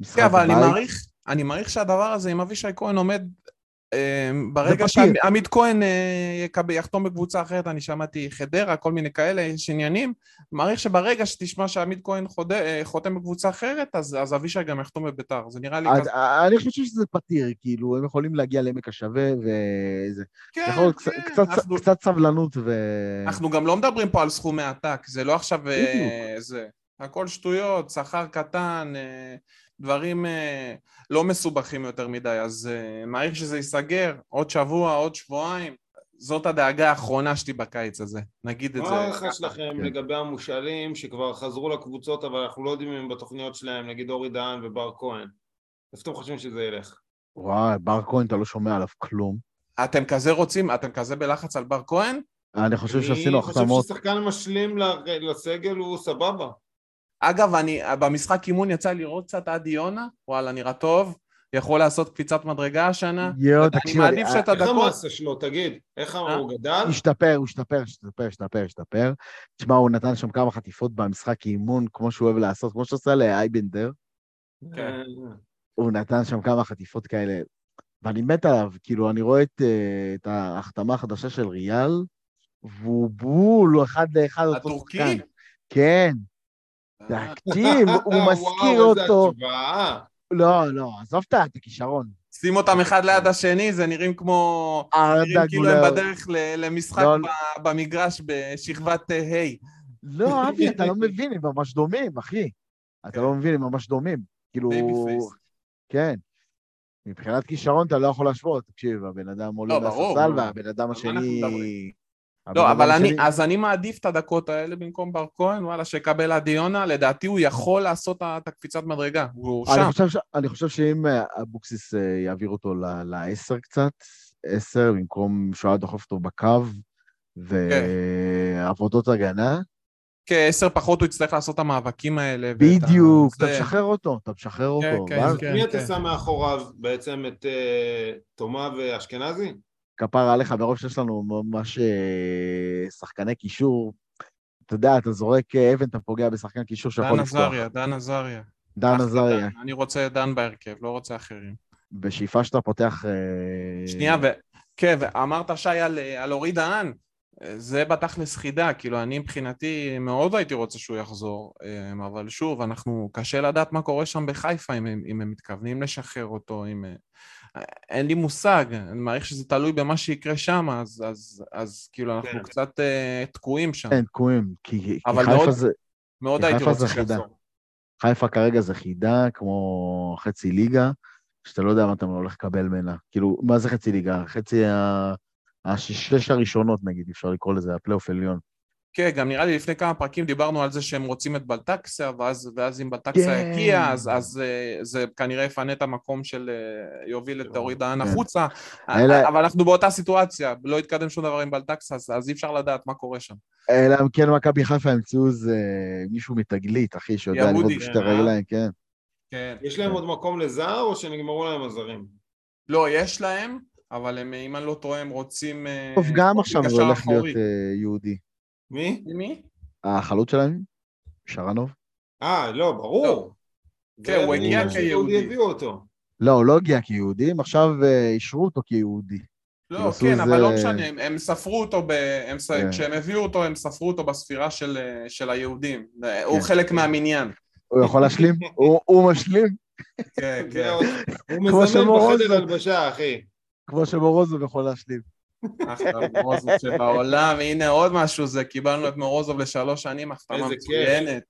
משחק כן, אבל אני בבית. מעריך, אני מעריך שהדבר הזה, אם אבישי כהן עומד, אה, ברגע פתיר. שעמית כהן אה, יחתום בקבוצה אחרת, אני שמעתי חדרה, כל מיני כאלה, יש עניינים, מעריך שברגע שתשמע שעמית כהן אה, חותם בקבוצה אחרת, אז אבישי גם יחתום בביתר, זה נראה לי כזה. אני חושב שזה פתיר, כאילו, הם יכולים להגיע לעמק השווה, וזה... כן, כן, קצת- סבלנות ו... אנחנו גם לא מדברים פה על סכומי עתק, זה לא עכשיו אה. זה. הכל שטויות, שכר קטן, דברים אה, לא מסובכים יותר מדי, אז אה, מעריך שזה ייסגר עוד שבוע, עוד שבועיים. זאת הדאגה האחרונה שלי בקיץ הזה, נגיד את מה זה. ההערכה שלכם כן. לגבי המושאלים שכבר חזרו לקבוצות אבל אנחנו לא יודעים אם הם בתוכניות שלהם, נגיד אורי דהן ובר כהן? איפה אתם חושבים שזה ילך? וואי, בר כהן, אתה לא שומע עליו כלום. אתם כזה רוצים, אתם כזה בלחץ על בר כהן? אני חושב שעשינו אני חושב החתמות. ששחקן משלים ל- לסגל הוא סבבה. אגב, אני, במשחק אימון יצא לי לראות קצת עדי יונה, וואלה, נראה טוב. יכול לעשות קפיצת מדרגה השנה. יואו, אני תקשיב, מעדיף אני- שאת איך הדקות... המאסה שלו, תגיד? איך אה? הוא גדל? השתפר, הוא השתפר, השתפר, השתפר, השתפר. תשמע, הוא נתן שם כמה חטיפות במשחק אימון, כמו שהוא אוהב לעשות, כמו שעושה לאייבנדר. כן. אה, הוא נתן שם כמה חטיפות כאלה, ואני מת עליו, כאילו, אני רואה את, אה, את ההחתמה החדשה של ריאל, והוא בול, הוא אחד לאחד אותו הטורקי? שחקן. כן, אה, תקשיב, הוא וואו, מזכיר איזה אותו. השוואה. לא, לא, עזוב את הכישרון. שים אותם אחד ליד השני, זה נראים כמו... ארדה נראים כאילו הם. בדרך למשחק לא, ב- במגרש בשכבת אה, ה'. לא, אבי, אתה לא מבין, הם ממש דומים, אחי. אתה לא מבין, הם ממש דומים. כאילו. כן. מבחינת כישרון אתה לא יכול להשוות. תקשיב, הבן אדם עולה לא, מהספסל, ברור. והבן אדם השני... לא, אבל אני, השני- אז אני מעדיף את הדקות האלה במקום בר כהן, וואלה, שיקבל עדי יונה, לדעתי הוא יכול לעשות את הקפיצת מדרגה, הוא אני שם. חושב, ש... אני חושב שאם אה, אבוקסיס אה, יעביר אותו ל- לעשר קצת, עשר, במקום שהוא היה דוחף אותו בקו, ועבודות הגנה, כעשר פחות הוא יצטרך לעשות את המאבקים האלה. בדיוק, אתה זה- משחרר אותו, אתה משחרר כן, אותו. כן, ואז כן. מי אתה שם מאחוריו בעצם את אה, תומה ואשכנזי? כפרה עליך, מרוב שיש לנו ממש אה, שחקני קישור, אתה יודע, אתה זורק אה, אבן, אתה פוגע בשחקן קישור שיכול דן לפתוח. עזריה, דן עזריה. דן עזריה. דן. אני רוצה דן בהרכב, לא רוצה אחרים. בשאיפה שאתה פותח... אה, שנייה, ו... כן, ואמרת שי על, על אורי דהן, זה בתכלס חידה, כאילו אני מבחינתי מאוד הייתי רוצה שהוא יחזור, אבל שוב, אנחנו, קשה לדעת מה קורה שם בחיפה, אם אם הם מתכוונים לשחרר אותו, אם... אין לי מושג, אני מעריך שזה תלוי במה שיקרה שם, אז, אז, אז כאילו אנחנו כן. קצת אה, תקועים שם. כן, תקועים, כי, כי אבל חיפה מאוד- זה... מאוד כי הייתי חיפה רוצה. שיחזור. חיפה כרגע זה חידה, כמו חצי ליגה, שאתה לא יודע מה אתה הולך לקבל ממנה. כאילו, מה זה חצי ליגה? חצי ה... השש הראשונות, נגיד, אפשר לקרוא לזה, הפלייאוף עליון. כן, גם נראה לי לפני כמה פרקים דיברנו על זה שהם רוצים את בלטקסה, ואז, ואז אם בלטקסה כן. יגיע, אז, אז אה, זה כנראה יפנה את המקום של... אה, יוביל את אורי דהן כן. החוצה. אלה- אבל אנחנו באותה סיטואציה, לא התקדם שום דבר עם בלטקסה, אז, אז אי אפשר לדעת מה קורה שם. אלא אם כן מכבי חיפה ימצאו איזה מישהו מתגלית, אחי, שיודע לראות בשתי כן, אה? רגליים, כן. כן. יש להם כן. עוד מקום לזר או שנגמרו להם הזרים? לא, יש להם, אבל הם, אם אני לא טועה, הם רוצים... אה, טוב, גם עכשיו זה הולך להיות. אה, יהודי. מי? מי? החלוץ שלהם? שרנוב? אה, לא, ברור. לא. כן, הוא הגיע כיהודי. הביאו אותו. לא, הוא לא הגיע כיהודי, הם עכשיו אה, אישרו אותו כיהודי. לא, כן, אבל לא משנה, הם, הם ספרו אותו, ב, הם, ס- כן. כשהם הביאו אותו, הם ספרו אותו בספירה של, אה, של היהודים. הוא כן. חלק מהמניין. הוא יכול להשלים? הוא- הוא משלים? כן, כן. הוא מזמן. בחדר הלבשה, אחי. כמו שמורוזוב יכול להשלים. אחלה מורוזוב שבעולם, הנה עוד משהו זה, קיבלנו את מורוזוב לשלוש שנים, החתמה איזה כיף. מצוינת.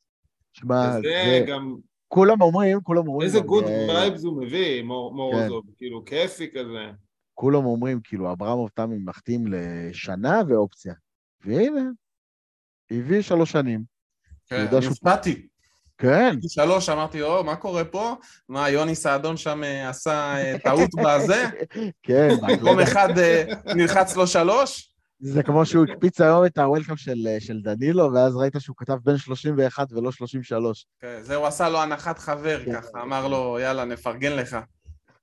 זה... גם, כולם אומרים, כולם אומרים... איזה good אה, vibes הוא מביא, מור- מורוזוב. כן. כאילו, כיפי כזה. כולם אומרים, כאילו, אברמוב תמיד מחתים לשנה ואופציה. והנה, הביא שלוש שנים. כן, אני הופתעתי. כן, הייתי שלוש, אמרתי, או, מה קורה פה? מה, יוני סעדון שם אה, עשה אה, טעות בזה? כן. מקום אחד אה, נלחץ לו שלוש? זה כמו שהוא הקפיץ היום את ה welcome של, של דנילו, ואז ראית שהוא כתב בין 31 ולא 33. כן, זה הוא עשה לו הנחת חבר כן. ככה, אמר לו, יאללה, נפרגן לך.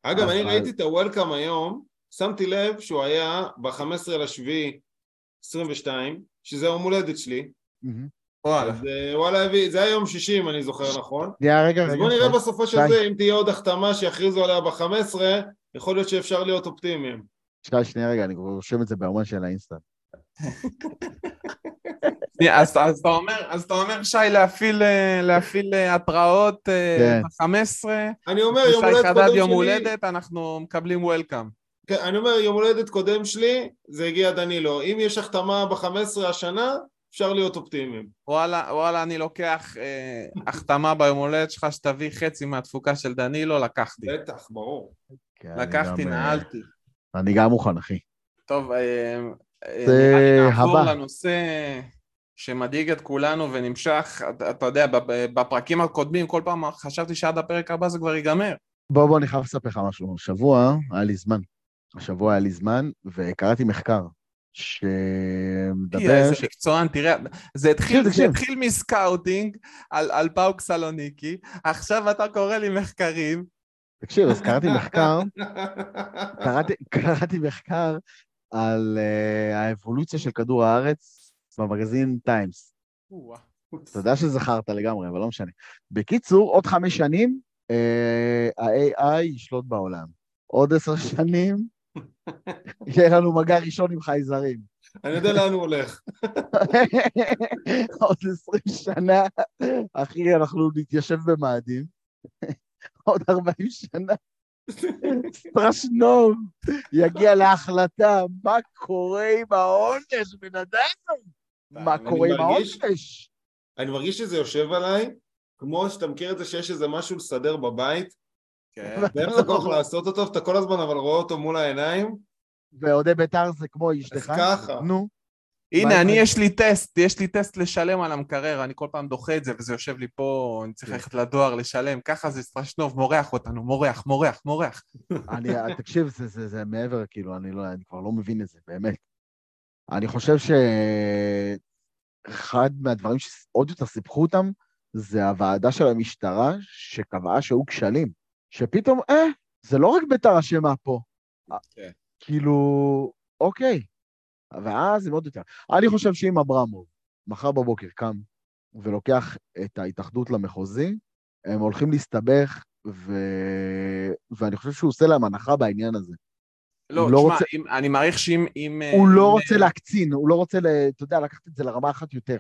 אגב, אני אבל- ראיתי את הוולקאם היום, שמתי לב שהוא היה ב-15 לשביעי 22, שזה יום הולדת שלי, וואלה. אז אה, וואלה, הביא- זה היה יום שישי אם אני זוכר נכון. שנייה, רגע, אז רגע. בוא נראה. בסופו של. זה, אם תהיה עוד החתמה שיכריזו עליה ב-15, יכול להיות שאפשר להיות אופטימיים. שי, שנייה, רגע, אני רושם את זה באומן של האינסטנט. אז, אז, אתה אומר, אז אתה אומר, שי, להפעיל, אה, להפעיל אה, התראות כן. ב-15, אני אומר, יום הולדת קודם יום שלי, הולדת, אנחנו מקבלים וולקאם. כן, אני אומר, יום הולדת קודם שלי, זה הגיע דנילו. אם יש החתמה ב-15 השנה, אפשר להיות אופטימיים. וואלה, וואלה, אני לוקח אה, החתמה ביום הולדת שלך שתביא חצי מהתפוקה של דנילו, לקחתי. בטח, ברור. כן, לקחתי, גם, אה, נעלתי. אני גם מוכן, אחי. טוב, אה, אה, נעבור. לנושא שמדאיג את כולנו ונמשך, אתה- אתה יודע, בפ- בפרקים הקודמים, כל פעם חשבתי שעד הפרק הבא זה כבר ייגמר. בוא, בוא, אני חייב לספר לך משהו. השבוע היה לי זמן. השבוע היה לי זמן, וקראתי מחקר שמדבר... איזה מקצוען, תראה, זה התחיל, זה. התחיל מ scouting על, על פאוק סלוניקי, עכשיו אתה קורא לי מחקרים, תקשיב, אז קראתי מחקר, קראתי, קראתי מחקר על uh, האבולוציה של כדור הארץ במגזין טיימס. אתה יודע שזכרת לגמרי, אבל לא משנה. בקיצור, עוד חמש שנים uh, ה-AI ישלוט בעולם. עוד עשר שנים יהיה לנו מגע ראשון עם חייזרים. אני יודע לאן הוא הולך. עוד עשרים שנה, אחי, אנחנו נתיישב במאדים. עוד ארבעים שנה, סטרשנוב יגיע להחלטה מה קורה עם העונש, בן אדם? מה קורה עם העונש? אני מרגיש שזה יושב עליי, כמו שאתה מכיר את זה שיש איזה משהו לסדר בבית, כן. ואין לך כוח לעשות אותו, ואתה כל הזמן אבל רואה אותו מול העיניים, ואוהדי בית"ר זה כמו אשתך? ככה. נו. הנה, אני, יש לי טסט, יש לי טסט לשלם על המקרר, אני כל פעם דוחה את זה, וזה יושב לי פה, אני צריך כן. ללכת לדואר לשלם, ככה זה סטרשנוב, מורח אותנו, מורח, מורח, מורח. אני, תקשיב, זה, זה, זה מעבר, כאילו, אני, לא, אני כבר לא מבין את זה, באמת. אני חושב שאחד מהדברים שעוד יותר סיפחו אותם, זה הוועדה של המשטרה שקבעה שהיו כשלים. שפתאום, אה, זה לא רק בית"ר אשמה פה. כן. כאילו, אוקיי. ואז זה מאוד יותר. אני חושב שאם אברמוב מחר בבוקר קם ולוקח את ההתאחדות למחוזי, הם הולכים להסתבך, ו... ואני חושב שהוא עושה להם הנחה בעניין הזה. לא, הוא לא תשמע, רוצה- אם- אני מעריך שאם... אם, הוא אם- לא רוצה להקצין, הוא לא רוצה. אתה יודע, לקחת את זה לרמה אחת יותר.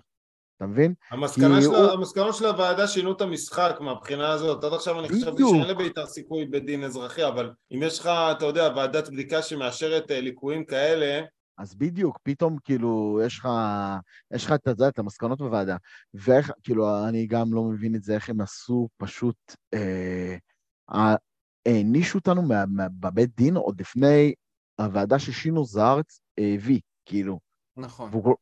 אתה מבין? המסקנה של, הוא- המסקנות של הוועדה שינו את המשחק מהבחינה הזאת. עד עכשיו אני חשבתי. שאין לבית"ר סיכוי בדין אזרחי, אבל אם יש לך, אתה יודע, ועדת בדיקה שמאשרת אה, ליקויים כאלה, אז בדיוק, פתאום כאילו, יש לך, יש לך, אתה יודע, את המסקנות בוועדה. ואיך, כאילו, אני גם לא מבין את זה, איך הם עשו פשוט, אה, הענישו אותנו מה, מה, בבית דין עוד לפני הוועדה ששינו זרץ הביא, כאילו. נכון. והוא,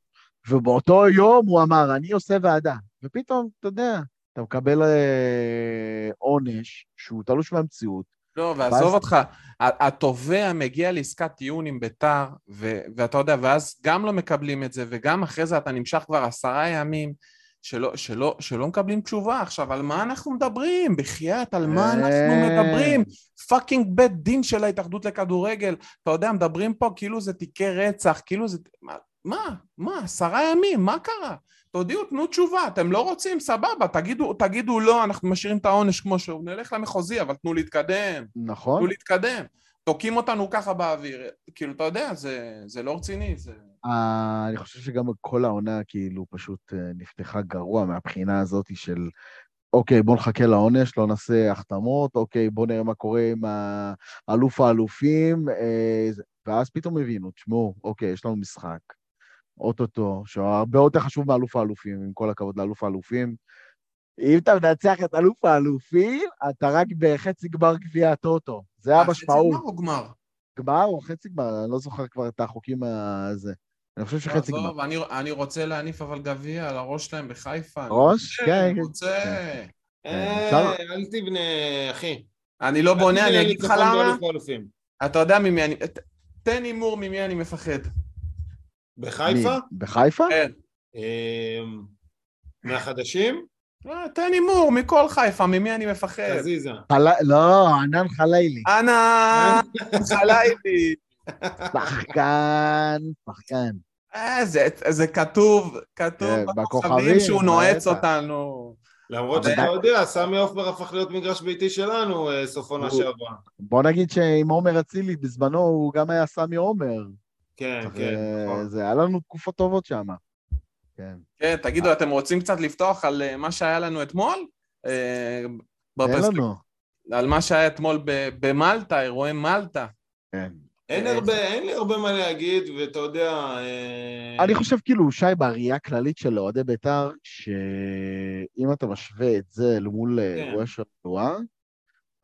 ובאותו יום הוא אמר, אני עושה ועדה. ופתאום, אתה יודע, אתה מקבל אה, עונש שהוא תלוש מהמציאות. לא, ועזוב אותך, ה- התובע מגיע לעסקת טיעון עם ביתר, ו- ואתה יודע, ואז גם לא מקבלים את זה, וגם אחרי זה אתה נמשך כבר עשרה ימים, שלא, שלא, שלא מקבלים תשובה. עכשיו, על מה אנחנו מדברים? בחייאת, על מה אה. אנחנו מדברים? פאקינג בית דין של ההתאחדות לכדורגל. אתה יודע, מדברים פה כאילו זה תיקי רצח, כאילו זה... מה? מה? עשרה ימים, מה קרה? תודיעו, תנו תשובה, אתם לא רוצים, סבבה, תגידו, תגידו לא, אנחנו משאירים את העונש כמו שהוא, נלך למחוזי, אבל תנו להתקדם, נכון? תנו להתקדם. תוקעים אותנו ככה באוויר, כאילו, אתה יודע, זה, זה לא רציני, זה... אה, אני חושב שגם כל העונה כאילו פשוט אה, נפתחה גרוע מהבחינה הזאת של אוקיי, בוא נחכה לעונש, לא נעשה החתמות, אוקיי, בוא נראה מה קורה עם האלוף האלופים, אה, ואז פתאום הבינו, תשמעו, אוקיי, יש לנו משחק, אוטוטו, שהוא הרבה יותר חשוב מאלוף האלופים, עם כל הכבוד לאלוף האלופים. אם אתה מנצח את אלוף האלופים, אתה רק בחצי גמר גביע הטוטו. זה אה, חצי המשמעות. גמר או גמר? גמר או חצי גמר, אני לא זוכר כבר את החוקים הזה. אני חושב שחצי גמר. עזוב, אני, אני רוצה להניף אבל גביע על הראש שלהם בחיפה. אני ראש? רוצה, כן, אני כן. רוצה. אה, אפשר- אל תבנה, אחי. אני לא בונה, אני אגיד לך למה. אתה יודע ממי אני... תן הימור ממי אני מפחד. בחיפה? בחיפה? כן. אמ, מהחדשים? אה, תן הימור מכל חיפה, ממי אני מפחד. חזיזה. לא, ענן חלילי. אנא, חליילי. שחקן, שחקן. אה, זה- זה כתוב, כתוב כן, בכוכבים שהוא נועץ. אותנו. למרות שאתה. יודע, סמי עופר הפך להיות מגרש ביתי שלנו אה, סוף עונה שעברה. בוא נגיד שעם עומר אצילי בזמנו הוא גם היה סמי עומר. כן, כן, נכון. זה היה לנו תקופות טובות שם. כן. כן, תגידו, אתם רוצים קצת לפתוח על אה, מה שהיה לנו אתמול? אה, אין לנו. על מה שהיה אתמול במלטה, אירועי מלטה. כן. אין הרבה, אין לי הרבה מה להגיד, ואתה יודע... אה, אני חושב כאילו, שי, בראייה כללית של אוהדי בית"ר, שאם אתה משווה את זה אל מול כן. אירועי שבוע,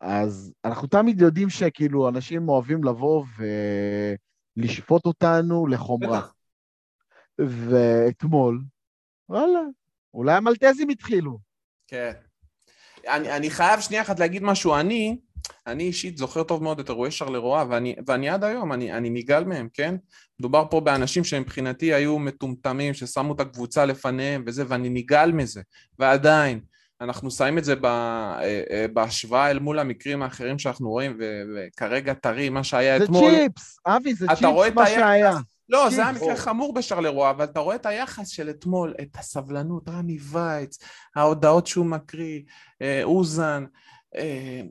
אז אנחנו תמיד יודעים שכאילו אנשים אוהבים לבוא ולשפוט אותנו לחומרה. ואתמול, וואלה, אולי המלטזים התחילו. כן. אני, אני חייב שנייה אחת להגיד משהו. אני, אני אישית זוכר טוב מאוד את אירועי שרלרואה, ואני, ואני עד היום, אני, אני נגעל מהם, כן? מדובר פה באנשים שמבחינתי היו מטומטמים, ששמו את הקבוצה לפניהם וזה, ואני נגעל מזה. ועדיין, אנחנו שמים את זה אה, אה, בהשוואה אל מול המקרים האחרים שאנחנו רואים, וכרגע טרי, מה שהיה זה אתמול. צ'יפס, אבי, זה צ'יפס מה היחס? שהיה. לא, זה היה צ'יפס. מקרה חמור בשרלרואה, אבל אתה רואה את היחס של אתמול, את הסבלנות, רמי וייץ, ההודעות שהוא מקריא, אה, אוזן, אה,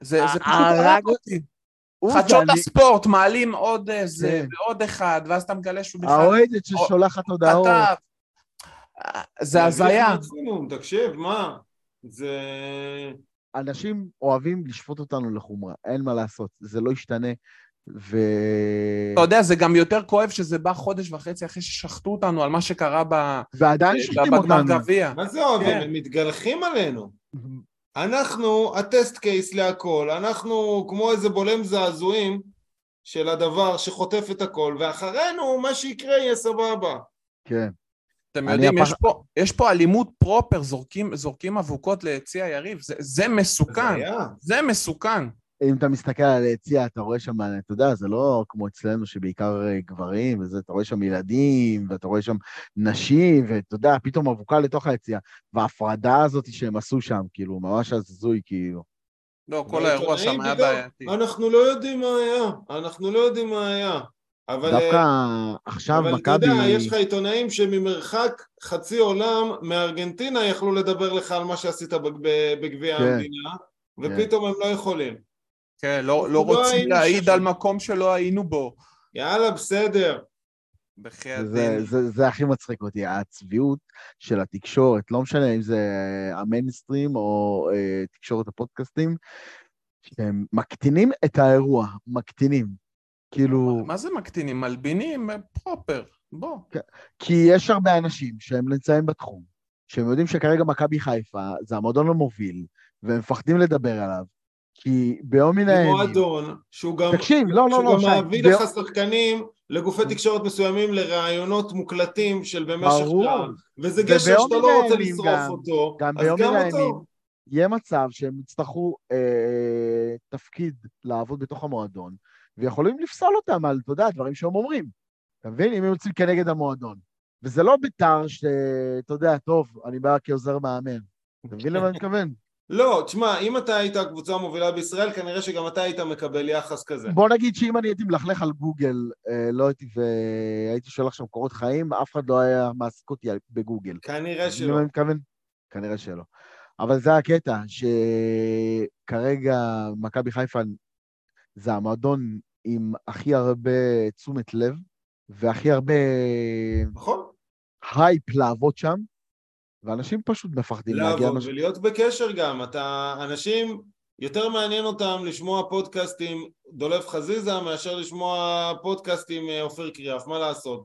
זה, זה פשוט הרג אותי. חדשות הספורט מעלים עוד איזה כן. ועוד אחד, ואז אתה מגלה שהוא בכלל האוהדת ששולחת הודעות. כתב. זה הזיה. תקשיב, מה? זה... אנשים אוהבים לשפוט אותנו לחומרה, אין מה לעשות, זה לא ישתנה. ו... אתה יודע, זה גם יותר כואב שזה בא חודש וחצי אחרי ששחטו אותנו על מה שקרה ב- ועדיין בגמר אותנו. גביע. מה זה אוהבים? כן. הם מתגלחים עלינו. אנחנו הטסט קייס להכל, אנחנו כמו איזה בולם זעזועים של הדבר שחוטף את הכל, ואחרינו מה שיקרה יהיה סבבה. כן. אתם יודעים, הפח- יש פה, יש פה אלימות פרופר, זורקים, זורקים אבוקות ליציע היריב, זה, זה מסוכן, זה. זה מסוכן. אם אתה מסתכל על היציע, אתה רואה שם, אתה יודע, זה לא כמו אצלנו שבעיקר אה, גברים, וזה, אתה רואה שם ילדים, ואתה רואה שם נשים, ואתה יודע, פתאום אבוקה לתוך היציע. וההפרדה הזאת שהם עשו שם, כאילו, ממש הזוי, כאילו. לא, כל האירוע שם היה בעייתי. אנחנו לא יודעים מה היה, אנחנו לא יודעים מה היה. אבל, דווקא אה, עכשיו אבל אתה מכבי... יודע, יש לך עיתונאים שממרחק חצי עולם מארגנטינה יכלו לדבר לך על מה שעשית בגביע כן. המדינה, ופתאום הם לא יכולים. כן, לא, לא לא רוצים להעיד. על מקום שלא היינו בו. יאללה, בסדר. בחייאת זה, דין. זה, זה הכי מצחיק אותי, הצביעות של התקשורת, לא משנה אם זה המיינסטרים או אה, תקשורת הפודקאסטים, שהם מקטינים את האירוע, מקטינים. כאילו, מה זה מקטינים? מלבינים? פרופר. בוא. כי יש הרבה אנשים שהם נמצאים בתחום, שהם יודעים שכרגע מכבי חיפה זה המועדון המוביל, והם מפחדים לדבר עליו, כי ביום מן זה הימים... מועדון שהוא גם, תקשיב, לא, לא, שהוא לא, גם שי, מעביר ביום- לך שחקנים לגופי תקשורת מסוימים לראיונות מוקלטים של במשך ברור. שעה, וזה גשר שאתה לא רוצה לשרוף גם- אותו, גם אז ביום גם מן הימים, אותו. יהיה מצב שהם יצטרכו אה, תפקיד לעבוד בתוך המועדון, ויכולים לפסול אותם על, אתה יודע, דברים שהם אומרים. אתה מבין? אם הם יוצאים כנגד המועדון. וזה לא בית"ר שאתה יודע, טוב, אני בא כעוזר מאמן. אתה מבין למה אני מתכוון? לא, תשמע, אם אתה היית הקבוצה המובילה בישראל, כנראה שגם אתה היית מקבל יחס כזה. בוא נגיד שאם אני הייתי מלכלך על גוגל, אה, לא הייתי, והייתי שולח שם קורות חיים, אף אחד לא היה מעסיק אותי בגוגל. כנראה שלא. אני מתכוון? כנראה שלא. אבל זה הקטע, שכרגע מכבי חיפה זה המועדון עם הכי הרבה תשומת לב, והכי הרבה נכון? הייפ לעבוד שם, ואנשים פשוט מפחדים להגיע... לעבוד מש- ולהיות בקשר גם. אתה, אנשים, יותר מעניין אותם לשמוע פודקאסט עם דולב חזיזה מאשר לשמוע פודקאסט עם אה, עופר קריאף, מה לעשות?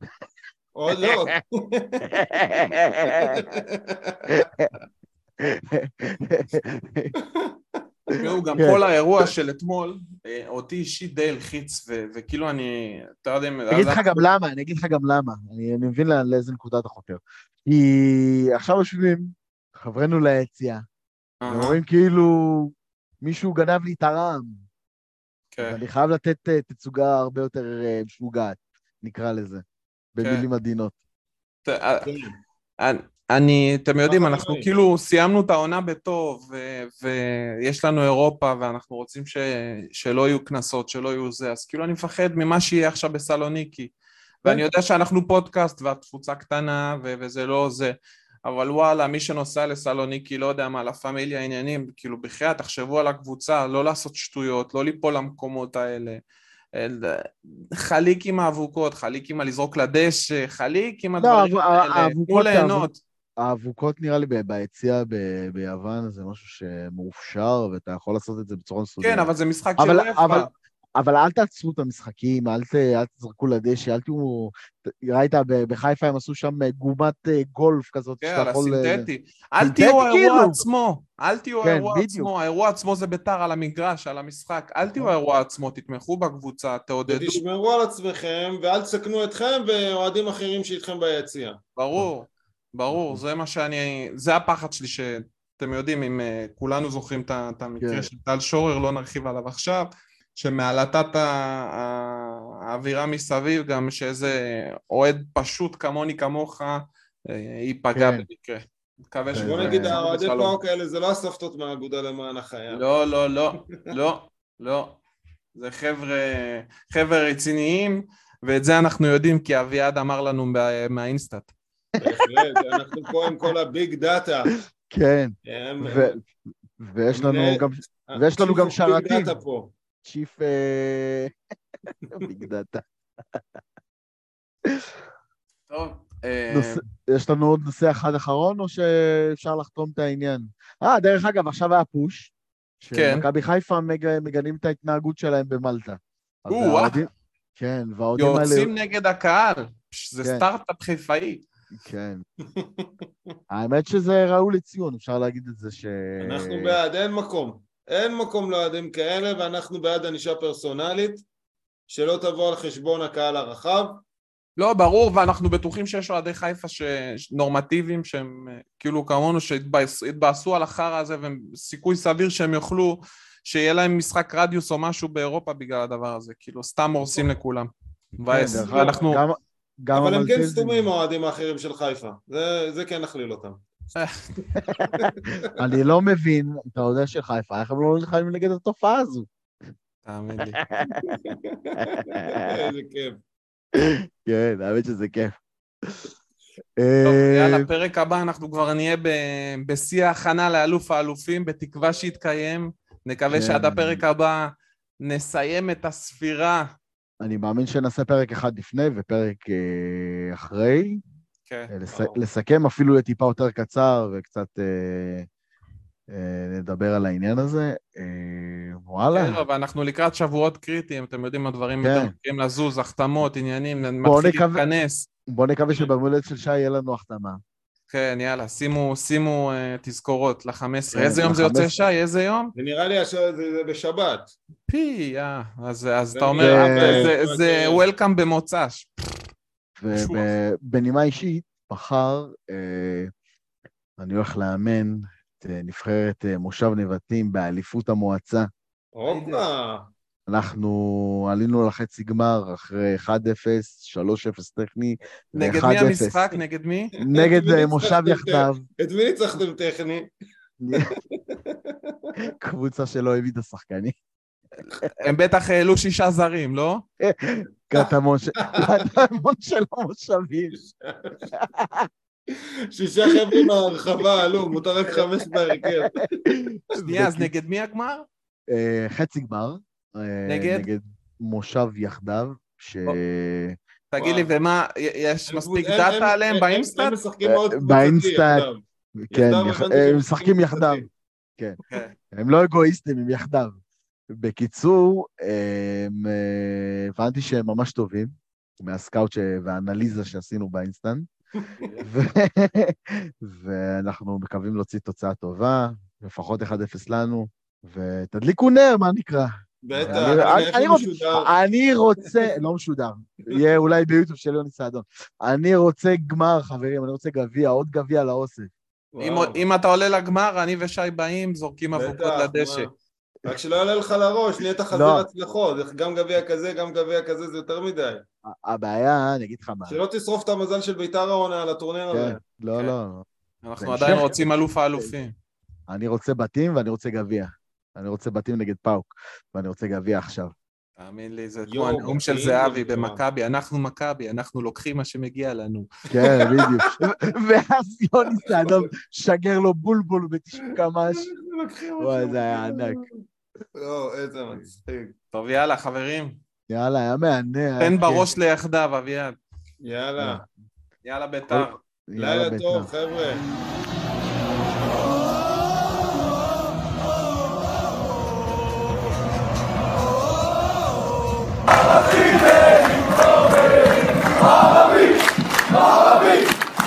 או לא. תראו, גם כן. כל האירוע של אתמול, אה, אותי אישית די הלחיץ, וכאילו אני, אתה יודע, אם- אני אגיד לך גם למה, אני אגיד לך גם למה. אני, מבין לאיזה נקודה אתה חותר. כי עכשיו יושבים חברינו ליציאה, ואומרים כאילו מישהו גנב לי את הרעם. כן. אני חייב לתת אה, תצוגה הרבה יותר אה, משוגעת, נקרא לזה, במילים עדינות. אה, כן. אני- אתם יודעים, ככה אנחנו לי. כאילו סיימנו את העונה בטוב, ויש לנו אירופה, ואנחנו רוצים ש- שלא יהיו קנסות, שלא יהיו זה, אז כאילו אני מפחד ממה שיהיה עכשיו בסלוניקי. ואני יודע שאנחנו פודקאסט והתפוצה קטנה, וזה לא זה, אבל וואלה, מי שנוסע לסלוניקי, לא יודע מה, לה פמיליה עניינים, כאילו בחייאת, תחשבו על הקבוצה, לא לעשות שטויות, לא ליפול למקומות האלה. אל- חליק עם האבוקות, חליק עם הלזרוק לדשא, חליק עם הדברים האב- האלה, תנו ליהנות. האבוקות נראה לי ב- ביציאה ב- ביוון זה משהו שמאופשר, ואתה יכול לעשות את זה בצורה מסודרת. כן, אבל זה משחק של אבל- אפה. אבל אל תעצרו את המשחקים, אל, ת, אל תזרקו לדשא, אל תהיו... ראית, בחיפה הם עשו שם אה, גומת אה, גולף כזאת, כן, שאתה יכול... אה, הסינתטי. אל תהיו האירוע כאילו. עצמו, אל תהיו כן, האירוע בדיוק. עצמו, האירוע עצמו זה ביתר על המגרש, על המשחק, אל תהיו נכון. האירוע עצמו, תתמכו בקבוצה, תעודדו, ותשמרו על עצמכם, ואל תסכנו אתכם ואוהדים אחרים שאיתכם ביציע. ברור, ברור, נכון. זה מה שאני, זה הפחד שלי שאתם יודעים, אם אה, כולנו זוכרים את ה- את כן. המקרה של טל שורר, לא נרחיב עליו עכשיו, ה- האווירה מסביב, גם שאיזה אוהד פשוט כמוני כמוך אה, ייפגע כן. במקרה. מקווה כן, שהוא בוא נגיד, האוהדי. פאוק האלה זה לא הסבתות מהאגודה למען החיה. לא, לא, לא, לא, לא. זה חבר'ה, חבר'ה רציניים, ואת זה אנחנו יודעים כי אביעד אמר לנו מה- מה InStat. בהחלט, אנחנו פה עם כל ה big data. כן, ויש לנו גם ויש לנו גם chief of big שרתים. data פה. chief אה, big data. טוב, אה, יש לנו עוד נושא אחד אחרון, או שאפשר לחתום את העניין? אה, דרך אגב, עכשיו היה push. כן. שמכבי חיפה מג- מגנים את ההתנהגות שלהם במלטה. או-אה. כן, והאוהדים האלה... יוצאים נגד הקהל, זה כן. סטארט-אפ חיפאי. כן. האמת שזה ראוי לציון, אפשר להגיד את זה ש... אנחנו בעד, אין מקום. אין מקום לאוהדים כאלה, ואנחנו בעד ענישה פרסונלית, שלא תבוא על חשבון הקהל הרחב. לא, ברור, ואנחנו בטוחים שיש אוהדי חיפה ש... נורמטיביים שהם כאילו כמונו שהתבאסו על החרא הזה והם סיכוי סביר שהם יוכלו שיהיה להם משחק רדיוס או משהו באירופה בגלל הדבר הזה, כאילו סתם הורסים לכולם. מבאס. כן, דרך אגב, ואנחנו... גם- אבל הם כן סתומים האוהדים האחרים של חיפה. זה- זה כן נכליל אותם. אני לא מבין, אתה יודע שחיפה, איך הם לא נלחמים נגד התופעה הזו? תאמין לי. איזה כיף. כן, האמת שזה כיף. טוב, אה, יאללה, פרק הבא אנחנו כבר נהיה ב- בשיא ההכנה לאלוף האלופים, בתקווה שיתקיים. נקווה כן. שעד הפרק הבא נסיים את הספירה. אני מאמין שנעשה פרק אחד לפני ופרק אה, אחרי. כן. אה, לס- ברור. לסכם אפילו יהיה טיפה יותר קצר וקצת אה, אה, נדבר על העניין הזה. אה, וואלה. כן, לא, ואנחנו לקראת שבועות קריטיים, אתם יודעים, הדברים כן. יותר מתחילים לזוז, החתמות, עניינים, בואו מתחיל נקווה- להתכנס. בוא נקווה שבמולדת של שי יהיה לנו החתמה. כן, יאללה, שימו, שימו uh, תזכורות ל-15. כן, איזה יום זה ל- יוצא, 15. שי? איזה יום? זה נראה לי שזה זה בשבת. פי, אה, אז, אז זה אתה אומר, אה, זה, זה- זה Welcome במוצ"ש. ובנימה אישית, מחר אה, אני הולך לאמן את אה, נבחרת מושב נבטים באליפות המועצה. הופה. אנחנו עלינו לחצי גמר אחרי 1-0, 3-0 טכני, נגד מי 1-0. המשחק? נגד מי? נגד אה, מושב? יחדיו, את מי ניצחתם טכני? קבוצה שלא הביא את השחקנים. הם בטח העלו שישה זרים, לא? קטמון של המושבים. שישה חבר'ה מהרחבה עלו, מותר רק חמש בהרכב. שנייה, אז נגד מי הגמר? אה, חצי גמר. נגד? נגד מושב יחדיו, ש... תגיד לי. ומה, יש מספיק data הם- עליהם הם- ב InStat? הם משחקים מאוד אה, ב InStat. כן, הם משחקים יחדיו. קבוצתי. אוקיי. הם לא אגואיסטים, הם יחדיו. בקיצור, אה, הבנתי שהם ממש טובים, מהסקאוט ש... והאנליזה שעשינו באינסטנט, ו... ואנחנו מקווים להוציא תוצאה טובה, לפחות 1-0 לנו, ותדליקו נר, מה נקרא. בטח, אני- רוצה- משודר? אני רוצה, לא משודר, יהיה אולי ביוטיוב של יוני סעדון. אני רוצה גמר, חברים, אני רוצה גביע, עוד גביע לאוסף. אם- אתה עולה לגמר, אני ושי באים, זורקים אבוקות לדשא. רק שלא יעלה לך לראש, נהיית חזיר לא. הצלחות, גם גביע כזה, גם גביע כזה, זה יותר מדי. הבעיה, אני אגיד לך מה. שלא תשרוף את המזל של ביתר העונה על הטורניר הזה. כן, לא, כן. לא. אנחנו עדיין רוצים אלוף האלופים. אני רוצה בתים ואני רוצה גביע. אני רוצה בתים נגד פאוק, ואני רוצה גביע עכשיו. תאמין לי, זה כמו הנאום של זהבי זה במכבי, אנחנו מכבי, אנחנו לוקחים מה שמגיע לנו. כן, בדיוק. ואז יוני סעדון שגר לו בולבול ב-90 קמ"ש. וואי, זה היה ענק. לא, איזה מצחיק. טוב, יאללה, חברים. יאללה, היה מהנה. תן. בראש ליחדיו, אביעד. יאללה. יאללה, ביתר. לילה. טוב, חבר'ה. Fala, Parabéns!